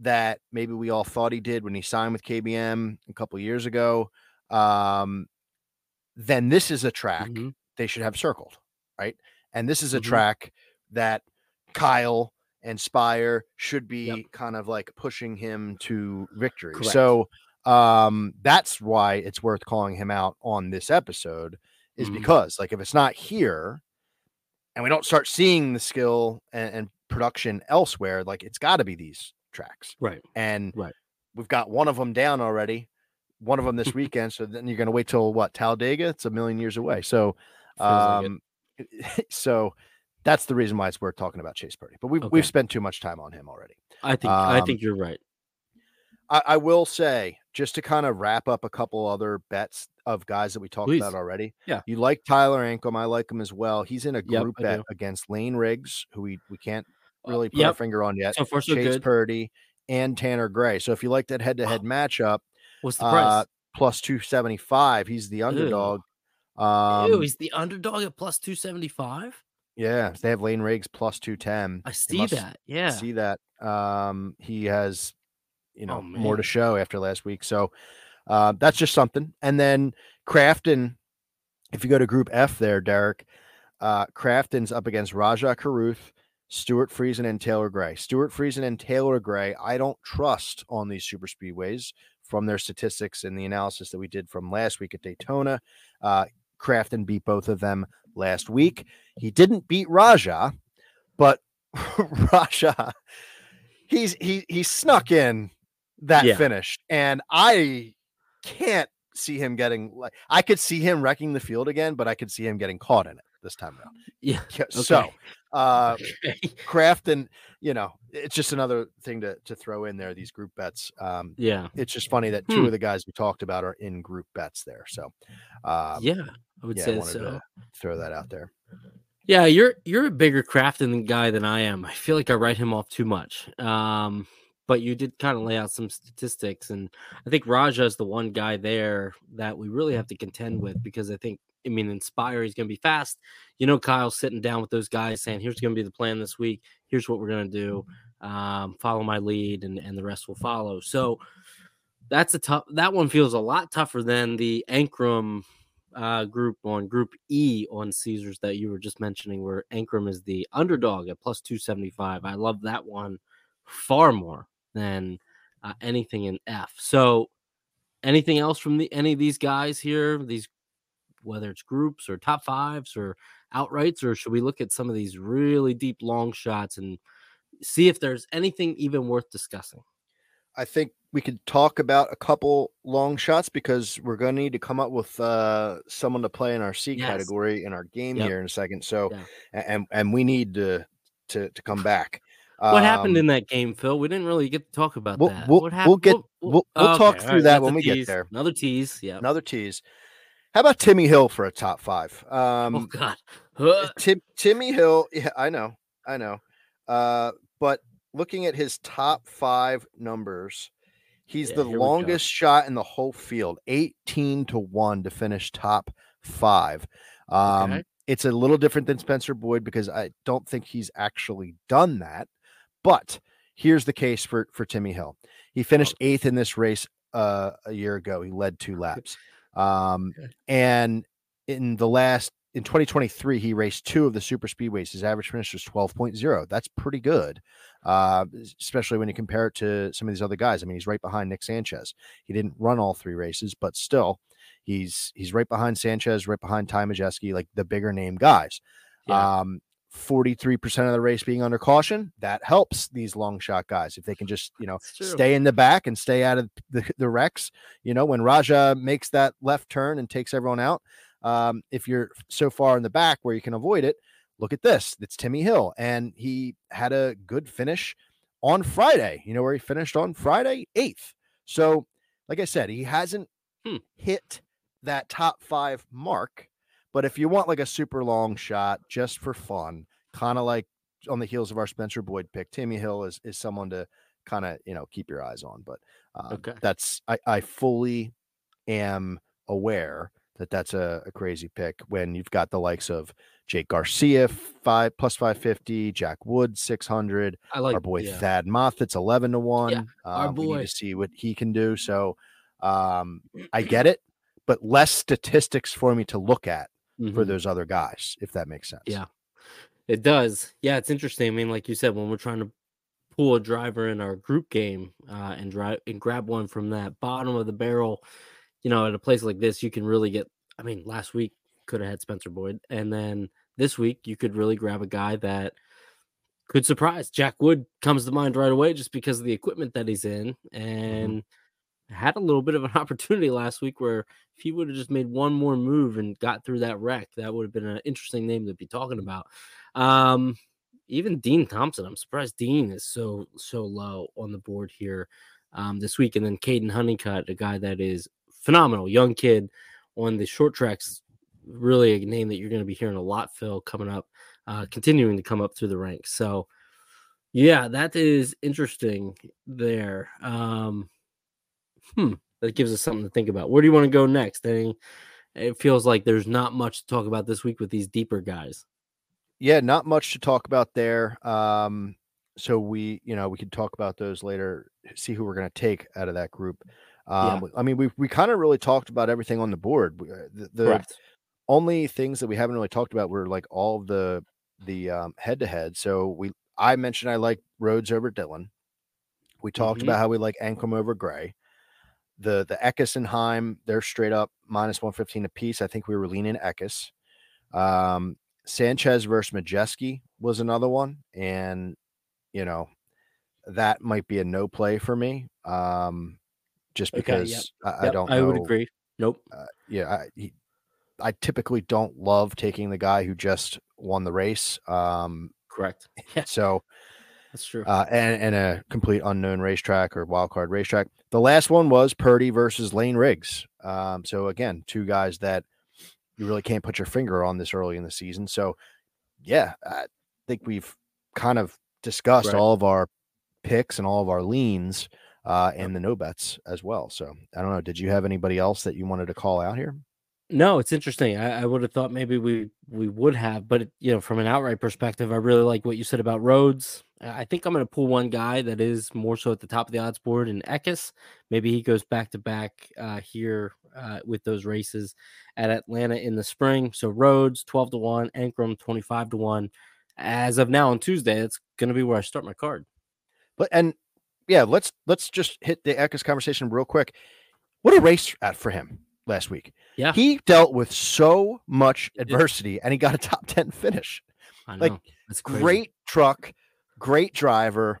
that maybe we all thought he did when he signed with KBM a couple years ago, um, then this is a track mm-hmm. they should have circled, right? And this is a mm-hmm. track that Kyle and Spire should be yep. kind of like pushing him to victory. Correct. So um that's why it's worth calling him out on this episode is mm-hmm. because like if it's not here and we don't start seeing the skill and, and production elsewhere like it's got to be these tracks right and right we've got one of them down already one of them this *laughs* weekend. So then you're going to wait till what Talladega? It's a million years away. So, um, like *laughs* so that's the reason why it's worth talking about Chase Purdy. But we've okay. we've spent too much time on him already. I think um, I think you're right. I, I, will say just to kind of wrap up a couple other bets of guys that we talked Please. about already. Yeah, you like Tyler Ankrum. I like him as well. He's in a group yep, bet against Layne Riggs, who we we can't uh, really put yep. our finger on yet. So far, so Chase good. Purdy and Tanner Gray. So if you like that head to head matchup, What's the price? Uh, plus 275. He's the underdog. Ew. Um, Ew, he's the underdog at plus 275. Yeah, they have Layne Riggs plus 210. I see that. Yeah. See that. Um, he has, you know, oh, more to show after last week. So uh, that's just something. And then Crafton, if you go to Group F there, Derek, uh, Crafton's up against Rajah Caruth, Stewart Friesen, and Taylor Gray. Stewart Friesen and Taylor Gray, I don't trust on these super speedways from their statistics and the analysis that we did from last week at Daytona. Uh, Crafton beat both of them last week. He didn't beat Rajah, but *laughs* Rajah, he's he he snuck in that yeah. finish, and I can't see him getting like I could see him wrecking the field again, but I could see him getting caught in it this time around. Yeah. Okay. So uh okay. *laughs* Crafton, you know, it's just another thing to to throw in there, these group bets. Um yeah, it's just funny that two hmm. of the guys we talked about are in group bets there. So um, yeah, I would yeah, say I so. throw that out there. Yeah, you're you're a bigger Crafton guy than I am. I feel like I write him off too much. Um but you did kind of lay out some statistics and I think Rajah is the one guy there that we really have to contend with because I think I mean, Inspire, he's going to be fast. You know, Kyle's sitting down with those guys saying, here's going to be the plan this week. Here's what we're going to do. Um, follow my lead, and, and the rest will follow. So that's a tough, that one feels a lot tougher than the Ankrum uh, group on Group E on Caesars that you were just mentioning, where Ankrum is the underdog at plus 275. I love that one far more than uh, anything in F. So, anything else from the any of these guys here? These whether it's groups or top fives or outrights, or should we look at some of these really deep long shots and see if there's anything even worth discussing? I think we could talk about a couple long shots because we're going to need to come up with uh, someone to play in our C yes. category in our game yep. here in a second. So, yeah. and and we need to to to come back. What um, happened in that game, Phil? We didn't really get to talk about we'll, that. We'll, what happened? We'll get we'll, we'll, okay, talk through right, that when we tease. get there. Another tease, yeah. Another tease. How about Timmy Hill for a top five? Oh, um, oh God, Tim, Timmy Hill. Yeah, I know, I know. Uh, but looking at his top five numbers, he's yeah, the longest shot in the whole field, eighteen to one to finish top five. Um, okay. It's a little different than Spencer Boyd because I don't think he's actually done that, but here's the case for for Timmy Hill. He finished eighth in this race uh, a year ago. He led two laps, um, and in the last in 2023, he raced two of the super speedways. His average finish was 12.0. That's pretty good, uh, especially when you compare it to some of these other guys. I mean, he's right behind Nick Sanchez. He didn't run all three races, but still, he's he's right behind Sanchez, right behind Ty Majeski, like the bigger name guys. Yeah. Um, 43% of the race being under caution that helps these long shot guys if they can just you know stay in the back and stay out of the, *laughs* the wrecks you know when rajah makes that left turn and takes everyone out um, if you're so far in the back where you can avoid it, look at this. It's Timmy Hill, and he had a good finish on Friday. You know where he finished on Friday, eighth. So, like I said, he hasn't hmm. hit that top five mark. But if you want like a super long shot just for fun, kind of like on the heels of our Spencer Boyd pick, Timmy Hill is is someone to kind of you know keep your eyes on. But um, okay. that's I, I fully am aware that that's a, a, crazy pick when you've got the likes of Jake Garcia five plus five fifty, Jack Wood six hundred. I like our boy yeah. Thad Moffitt's eleven to one. Yeah, our boy. Um, we need to see what he can do. So um, I get it, but less statistics for me to look at mm-hmm. for those other guys, if that makes sense. Yeah, it does. Yeah, it's interesting. I mean, like you said, when we're trying to pull a driver in our group game uh, and drive and grab one from that bottom of the barrel you know, at a place like this, you can really get. I mean, last week could have had Spencer Boyd, and then this week you could really grab a guy that could surprise. Jack Wood comes to mind right away just because of the equipment that he's in, mm-hmm. and mm-hmm. Had a little bit of an *laughs* opportunity last week where if he would have just made one more move and got through that wreck, that would have been an interesting name to be talking about. Um, even Dean Thompson, I'm surprised Dean is so so low on the board here um, this week, and then Caden Honeycutt, a guy that is phenomenal young kid on the short tracks. Really a name that you're going to be hearing a lot, Phil, coming up, uh, continuing to come up through the ranks. So, yeah, that is interesting there. Um, hmm, that gives us something to think about. Where do you want to go next? I mean, it feels like there's not much to talk about this week with these deeper guys. Yeah, not much to talk about there. Um, so we, you know, we can talk about those later. See who we're going to take out of that group. Um, yeah. I mean, we we kind of really talked about everything on the board. Uh, the, the only things that we haven't really talked about were like all of the the um, head to head. So we I mentioned I like Rhodes over Dillon. We talked mm-hmm. about how we like Ankrum over Gray. The the Eckes and Heim, they're straight up minus 115 a piece. I think we were leaning Eckes. Um, Sanchez versus Majeski was another one. And, you know, that might be a no play for me. Um, just because okay, yep. I, yep, I, don't. Know, I would agree. Nope. Uh, yeah, I, he, I typically don't love taking the guy who just won the race. Um, Correct. *laughs* Yeah. So that's true. Uh, and, and a complete unknown racetrack or wild card racetrack. The last one was Purdy versus Layne Riggs. Um, so again, two guys that you really can't put your finger on this early in the season. So yeah, I think we've kind of discussed right. all of our picks and all of our leans uh, and the no bets as well. So I don't know. Did you have anybody else that you wanted to call out here? No, it's interesting. I, I would have thought maybe we we would have, but you know, from an outright perspective, I really like what you said about Rhodes. I think I'm going to pull one guy that is more so at the top of the odds board in Eckes. Maybe he goes back to back uh, here uh, with those races at Atlanta in the spring. So Rhodes 12 to 1, Ankrum 25 to 1. As of now on Tuesday, it's going to be where I start my card. But and yeah, let's let's just hit the Eckes conversation real quick. What a race at for him last week. Yeah. He dealt with so much adversity and he got a top 10 finish. Like That's great truck, great driver,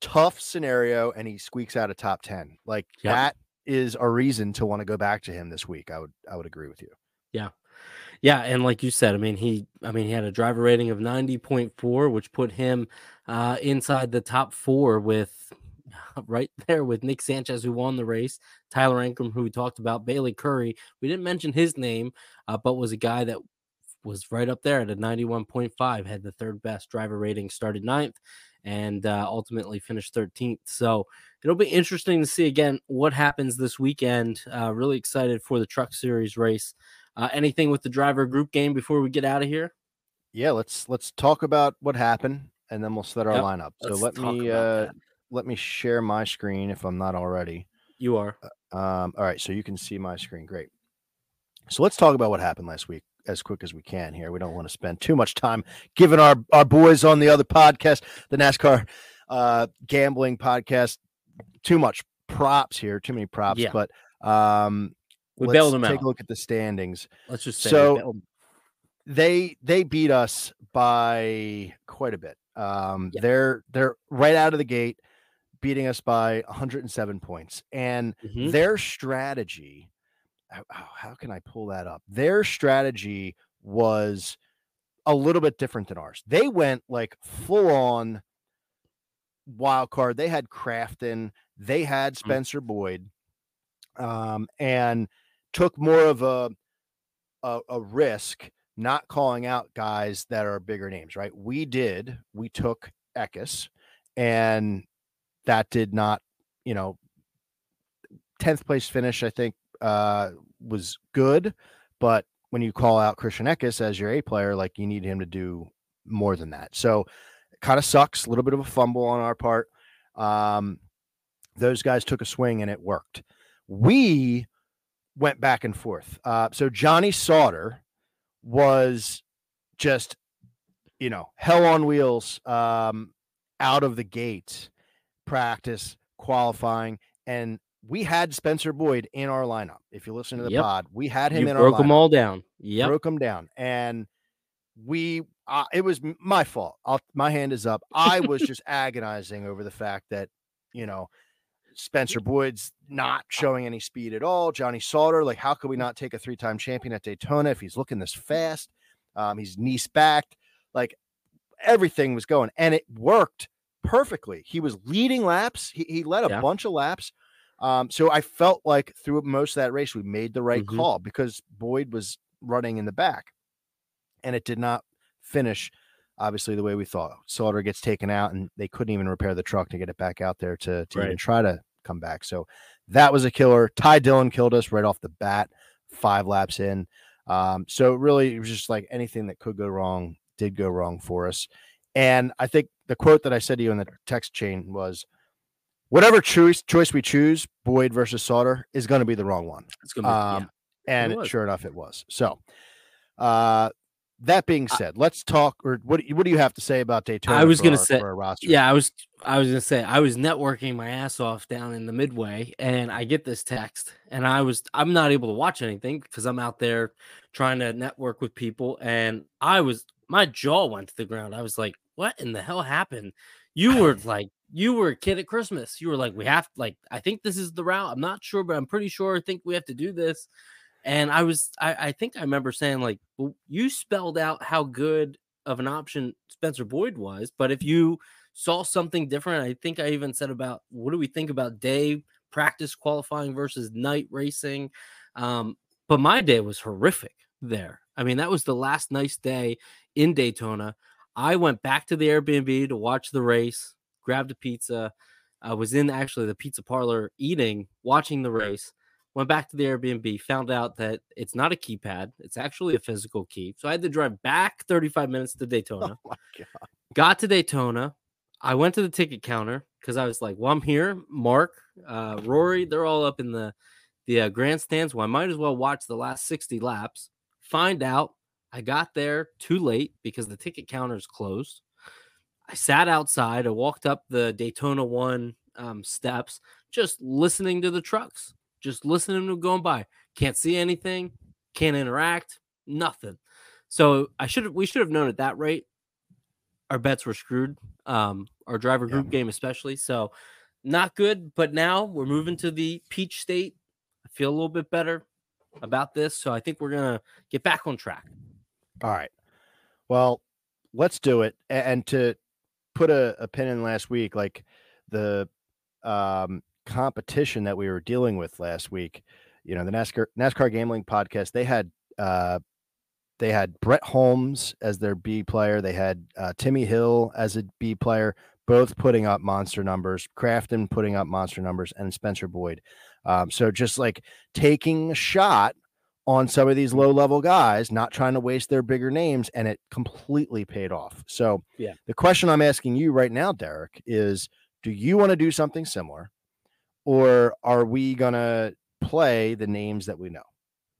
tough scenario, and he squeaks out a top 10. Like yep. that is a reason to want to go back to him this week. I would I would agree with you. Yeah. Yeah, and like you said, I mean he I mean he had a driver rating of 90.4 which put him uh inside the top 4 with *laughs* right there with Nick Sanchez, who won the race, Tyler Ankrum, who we talked about, Bailey Currey. We didn't mention his name, uh, but was a guy that was right up there at a 91.5, had the third best driver rating, started ninth, and uh, ultimately finished 13th. So it'll be interesting to see again what happens this weekend. Uh, really excited for the Truck Series race. Uh, anything with the driver group game before we get out of here? Yeah, let's let's talk about what happened, and then we'll set our yep, lineup. So let me uh, let me share my screen if I'm not already. You are. Um, all right, so you can see my screen. Great. So let's talk about what happened last week as quick as we can here. We don't want to spend too much time giving our, our boys on the other podcast, the NASCAR uh, gambling podcast, too much props here, too many props. Yeah. But um, We let's bailed them take out. a look at the standings. Let's just say So- they they beat us by quite a bit. Um, Yeah. they're they're right out of the gate, beating us by 107 points, and Mhm. their strategy. How, how can I pull that up? Their strategy was a little bit different than ours. They went like full on wild card. They had Crafton, they had Mm-hmm. Spencer Boyd, um, and took more of a, a a risk not calling out guys that are bigger names. Right? We did. We took Eckes, and that did not, you know, tenth place finish. I think uh, was good, but when you call out Christian Eckes as your A player, like you need him to do more than that. So kind of sucks. A little bit of a fumble on our part. Um, those guys took a swing and it worked. We went back and forth. Uh, so Johnny Sauter was just, you know, hell on wheels um, out of the gate, practice, qualifying, and we had Spencer Boyd in our lineup. If you listen to the Yep. pod, we had him you in broke our them lineup all down. Yeah, broke them down and we uh, it was my fault I'll, my hand is up i *laughs* was just agonizing over the fact that you know spencer boyd's not showing any speed at all johnny sauter like how could we not take a three-time champion at daytona if he's looking this fast um, he's nice backed like everything was going and it worked perfectly he was leading laps he, he led a Yeah. bunch of laps um, so i felt like through most of that race we made the right Mhm. call because boyd was running in the back and it did not finish obviously the way we thought. Sauter gets taken out and they couldn't even repair the truck to get it back out there to, to even try to come back. So that was a killer. Ty Dillon killed us right off the bat, five laps in. Um, so really it was just like anything that could go wrong did go wrong for us. And I think the quote that I said to you in the text chain was whatever choice choice we choose, Boyd versus Sauter is going to be the wrong one. It's gonna be, yeah. Um, and was. sure enough, it was. So, uh, that being I- said, let's talk. Or what? do you- What do you have to say about Daytona? I was say- for our roster. Yeah, I was I was gonna say I was networking my ass off down in the midway and I get this text and I was I'm not able to watch anything because I'm out there trying to network with people and I was my jaw went to the ground. I was like, what in the hell happened? You were *laughs* like you were a kid at Christmas. You were like, we have like I think this is the route. I'm not sure, but I'm pretty sure I think we have to do this. And I was I, I think I remember saying like well, you spelled out how good of an option Spencer Boyd was, but if you saw something different. I think I even said about what do we think about day practice qualifying versus night racing. Um, but my day was horrific there. I mean, that was the last nice day in Daytona. I went back to the Airbnb to watch the race, grabbed a pizza. I was in actually the pizza parlor eating, watching the race. Went back to the Airbnb, found out that it's not a keypad, it's actually a physical key. So I had to drive back 35 minutes to *laughs* Daytona Oh my god. got to Daytona. I went to the ticket counter because I was like, "Well, I'm here." Mark, uh, Rory, they're all up in the the uh, grandstands. Well, I might as well watch the last 60 laps. Find out I got there too late because the ticket counter is closed. I sat outside. I walked up the Daytona One um, steps, just listening to the trucks, just listening to them going by. Can't see anything, can't interact, nothing. So I should have we should have known at that rate our bets were screwed. Um, our driver Yeah. group game especially. So not good. But now we're moving to the peach state. I feel a little bit better about this. So I think we're gonna get back on track. All right. Well, let's do it. And to put a, a pin in last week, like the um, competition that we were dealing with last week, you know, the NASCAR NASCAR gambling podcast, they had uh, they had Brett Holmes as their B player. They had uh, Timmy Hill as a B player, both putting up monster numbers. Crafton putting up monster numbers, and Spencer Boyd. Um, so just like taking a shot on some of these low level guys, not trying to waste their bigger names, and it completely paid off. So, Yeah. the question I'm asking you right now, Derek, is Do you want to do something similar, or are we gonna play the names that we know?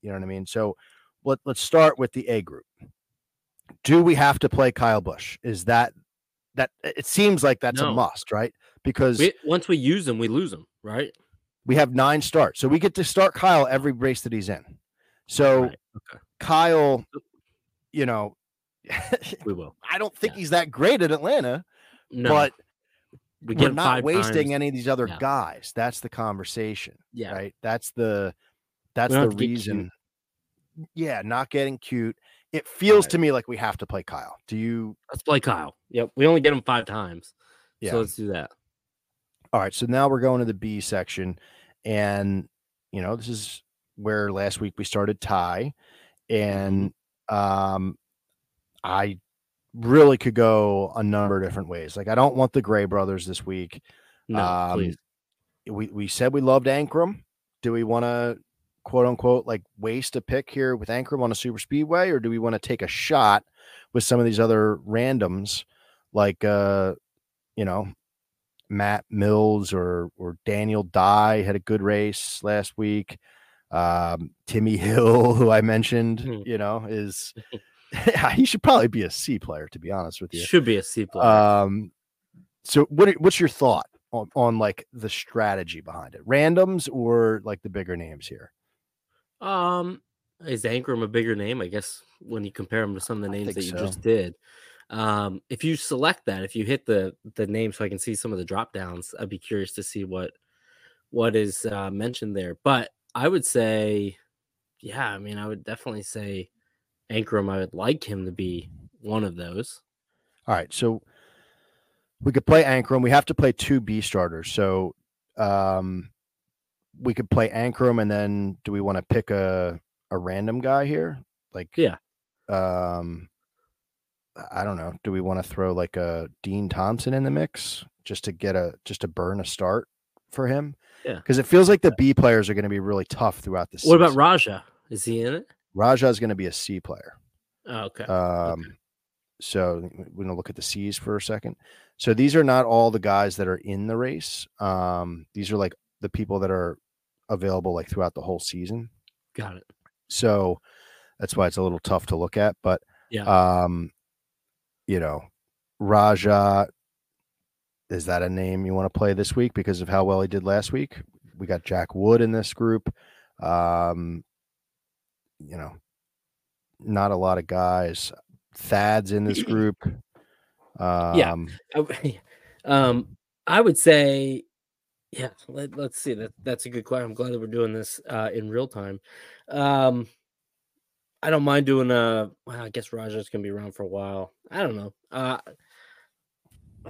You know what I mean? So let, let's start with the A group. Do we have to play Kyle Busch? Is that that it seems like that's No. a must, right? Because We, once we use them, we lose them, right? we have nine starts. So we get to start Kyle every race that he's in. So Right, okay. Kyle, you know, *laughs* We will. I don't think Yeah. he's that great at Atlanta, No, but we we're not wasting times. any of these other Yeah. guys. That's the conversation, Yeah, right? That's the that's the have to get cute. reason. Yeah, not getting cute. It feels Right. to me like we have to play Kyle. Do you? let's play Kyle. Yep, we only get him five times, Yeah. so let's do that. All right. So now we're going to the B section, and you know this is where last week we started Ty, and um, I really could go a number of different ways. Like I don't want the Gray brothers this week. No, Um, please. we we said we loved Ankrum. Do we want to quote unquote like waste a pick here with Ankrum on a super speedway, or do we want to take a shot with some of these other randoms like uh you know Matt Mills or or Daniel Dye had a good race last week. Um, Timmy Hill, who I mentioned, Hmm. you know, is *laughs* *laughs* he should probably be a C player to be honest with you. Should be a C player. Um, so what what's your thought on, on like the strategy behind it? Randoms or like the bigger names here? Um, is Ankrum a bigger name? I guess when you compare him to some of the names that you so. just did. Um, if you select that, if you hit the the name so I can see some of the drop downs, I'd be curious to see what what is uh, mentioned there. But I would say, yeah, I mean, I would definitely say Ankrum. I would like him to be one of those. All right, so we could play Ankrum. We have to play two B starters. So um we could play Ankrum and then do we want to pick a a random guy here? Like Yeah. Um I don't know. Do we want to throw like a Dean Thompson in the mix just to get a just to burn a start for him? Yeah. Because it feels like the B players are going to be really tough throughout the season. What about Rajah? Is he in it? Rajah is going to be a C player. Oh, okay. Um, so we're gonna look at the C's for a second. So these are not all the guys that are in the race. Um, these are like the people that are available like throughout the whole season. Got it. So that's why it's a little tough to look at. But Yeah. um, you know, Rajah, is that a name you want to play this week because of how well he did last week? We got Jack Wood in this group. Um, you know, not a lot of guys. Thad's in this *clears throat* group. Um, I, *laughs* um, I would say, yeah. Let, let's see. That that's a good question. I'm glad that we're doing this uh, in real time. Um, I don't mind doing a. Well, I guess Rogers gonna be around for a while. I don't know. Uh,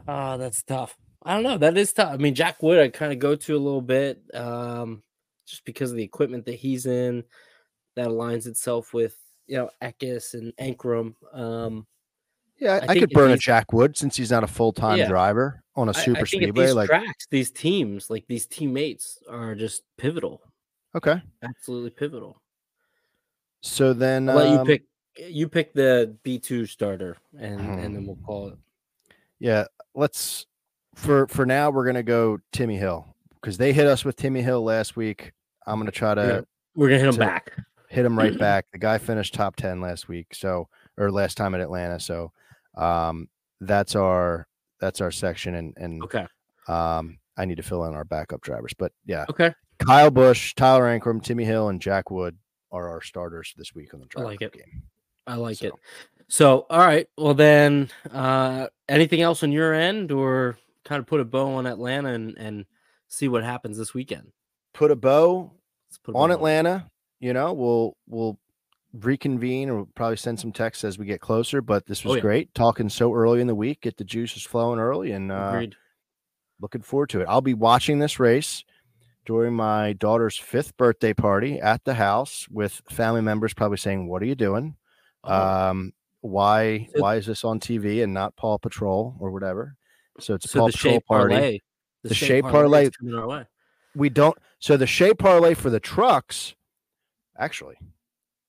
uh that's tough. I don't know. That is tough. I mean, Jack Wood, I kind of go to a little bit, um, just because of the equipment that he's in, that aligns itself with you know Eckes and Ankrum. Um, yeah, I I, could burn a Jack Wood since he's not a full time Yeah. driver on a super I, think speedway. these Like, tracks, these teams, like these teammates, are just pivotal. okay, Absolutely pivotal. so then I'll let you um, pick. You pick the B two starter, and and then we'll call it. Yeah, let's for for now we're gonna go Timmy Hill because they hit us with Timmy Hill last week. I'm gonna try to Yeah. We're gonna hit him So- back. hit him right *clears throat* back. The guy finished top ten last week, so or last time at Atlanta. So um that's our that's our section and and Okay. um I need to fill in our backup drivers. But yeah, Okay. Kyle Busch, Tyler Ankrum, Timmy Hill, and Jack Wood are our starters this week on the driver like it. game. I like So- it. So, all right. Well, then, uh, anything else on your end, or kind of put a bow on Atlanta and and see what happens this weekend? Put a bow put a on bow Atlanta, you know, we'll we'll reconvene or we'll probably send some texts as we get closer. But this Oh, was yeah. great talking so early in the week. Get the juices flowing early, and uh, Agreed. looking forward to it. I'll be watching this race during my daughter's fifth birthday party at the house with family members, probably saying, "What are you doing? Oh, Um, why So- why is this on TV and not Paw Patrol or whatever?" So it's a so Paw the Patrol shape party. parlay. The Shea Parlay- is coming our way. we don't so the Shea parlay for the trucks actually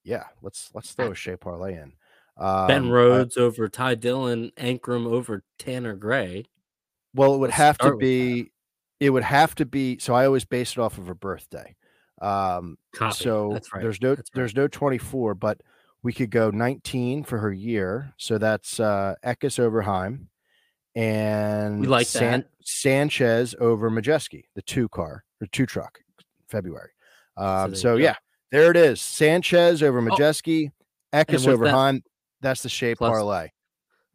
yeah let's let's throw a Shea parlay in um, Ben Rhodes over Ty Dillon, Ankrum over Tanner Gray. Well, it would Let's have to be. It would have to be. So I always base it off of her birthday. Um, Copy. so That's right. there's no right. there's no 24, but we could go 19 for her year. So that's uh Eckes over Heim and like San-. Sanchez over Majeski, the two car or two truck, February. Um, there so yeah, there it is. Sanchez over Majeski, Eckes what's over that? Heim. That's the shape Plus- parlay.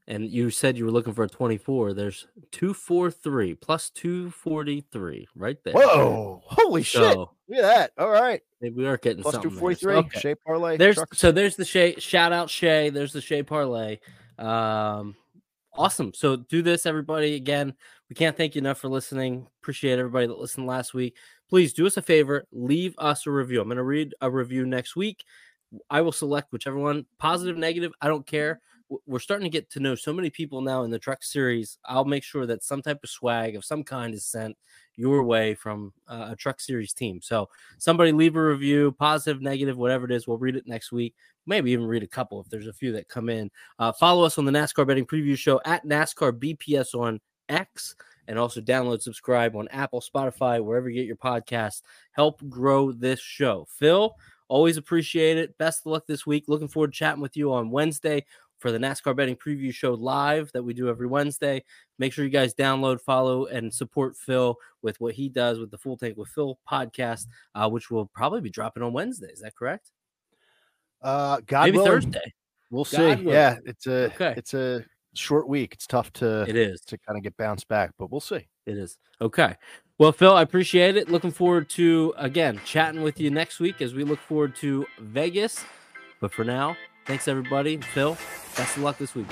And you said you were looking for a 24. There's 243 plus 243 right there. Whoa, holy shit. Look at that. All right. we are getting Plus something. there. 243. So, okay. Parlay. There's trucks. so there's the Shay shout out Shay. There's the Shay parlay. Um, awesome. So do this, everybody. Again, we can't thank you enough for listening. Appreciate everybody that listened last week. Please do us a favor, leave us a review. I'm going to read a review next week. I will select whichever one, positive, negative. I don't care. We're starting to get to know so many people now in the truck series. I'll make sure that some type of swag of some kind is sent your way from uh, a truck series team. So somebody leave a review, positive, negative, whatever it is. We'll read it next week. Maybe even read a couple if there's a few that come in. Uh, follow us on the NASCAR Betting Preview Show at NASCAR BPS on X, and also download, subscribe on Apple, Spotify, wherever you get your podcasts. Help grow this show. Phil, always appreciate it. Best of luck this week. Looking forward to chatting with you on Wednesday for the NASCAR Betting Preview Show live that we do every Wednesday. Make sure you guys download, follow, and support Phil with what he does with the Full Tank with Phil podcast, uh, which will probably be dropping on Wednesday. Is that correct? Uh, God Maybe willing, Thursday. We'll see. Willing. Yeah, it's a Okay. it's a short week. It's tough to It is. to kind of get bounced back, but we'll see. It is. Okay. Well, Phil, I appreciate it. Looking forward to, again, chatting with you next week as we look forward to Vegas. But for now, thanks, everybody. Phil, best of luck this week.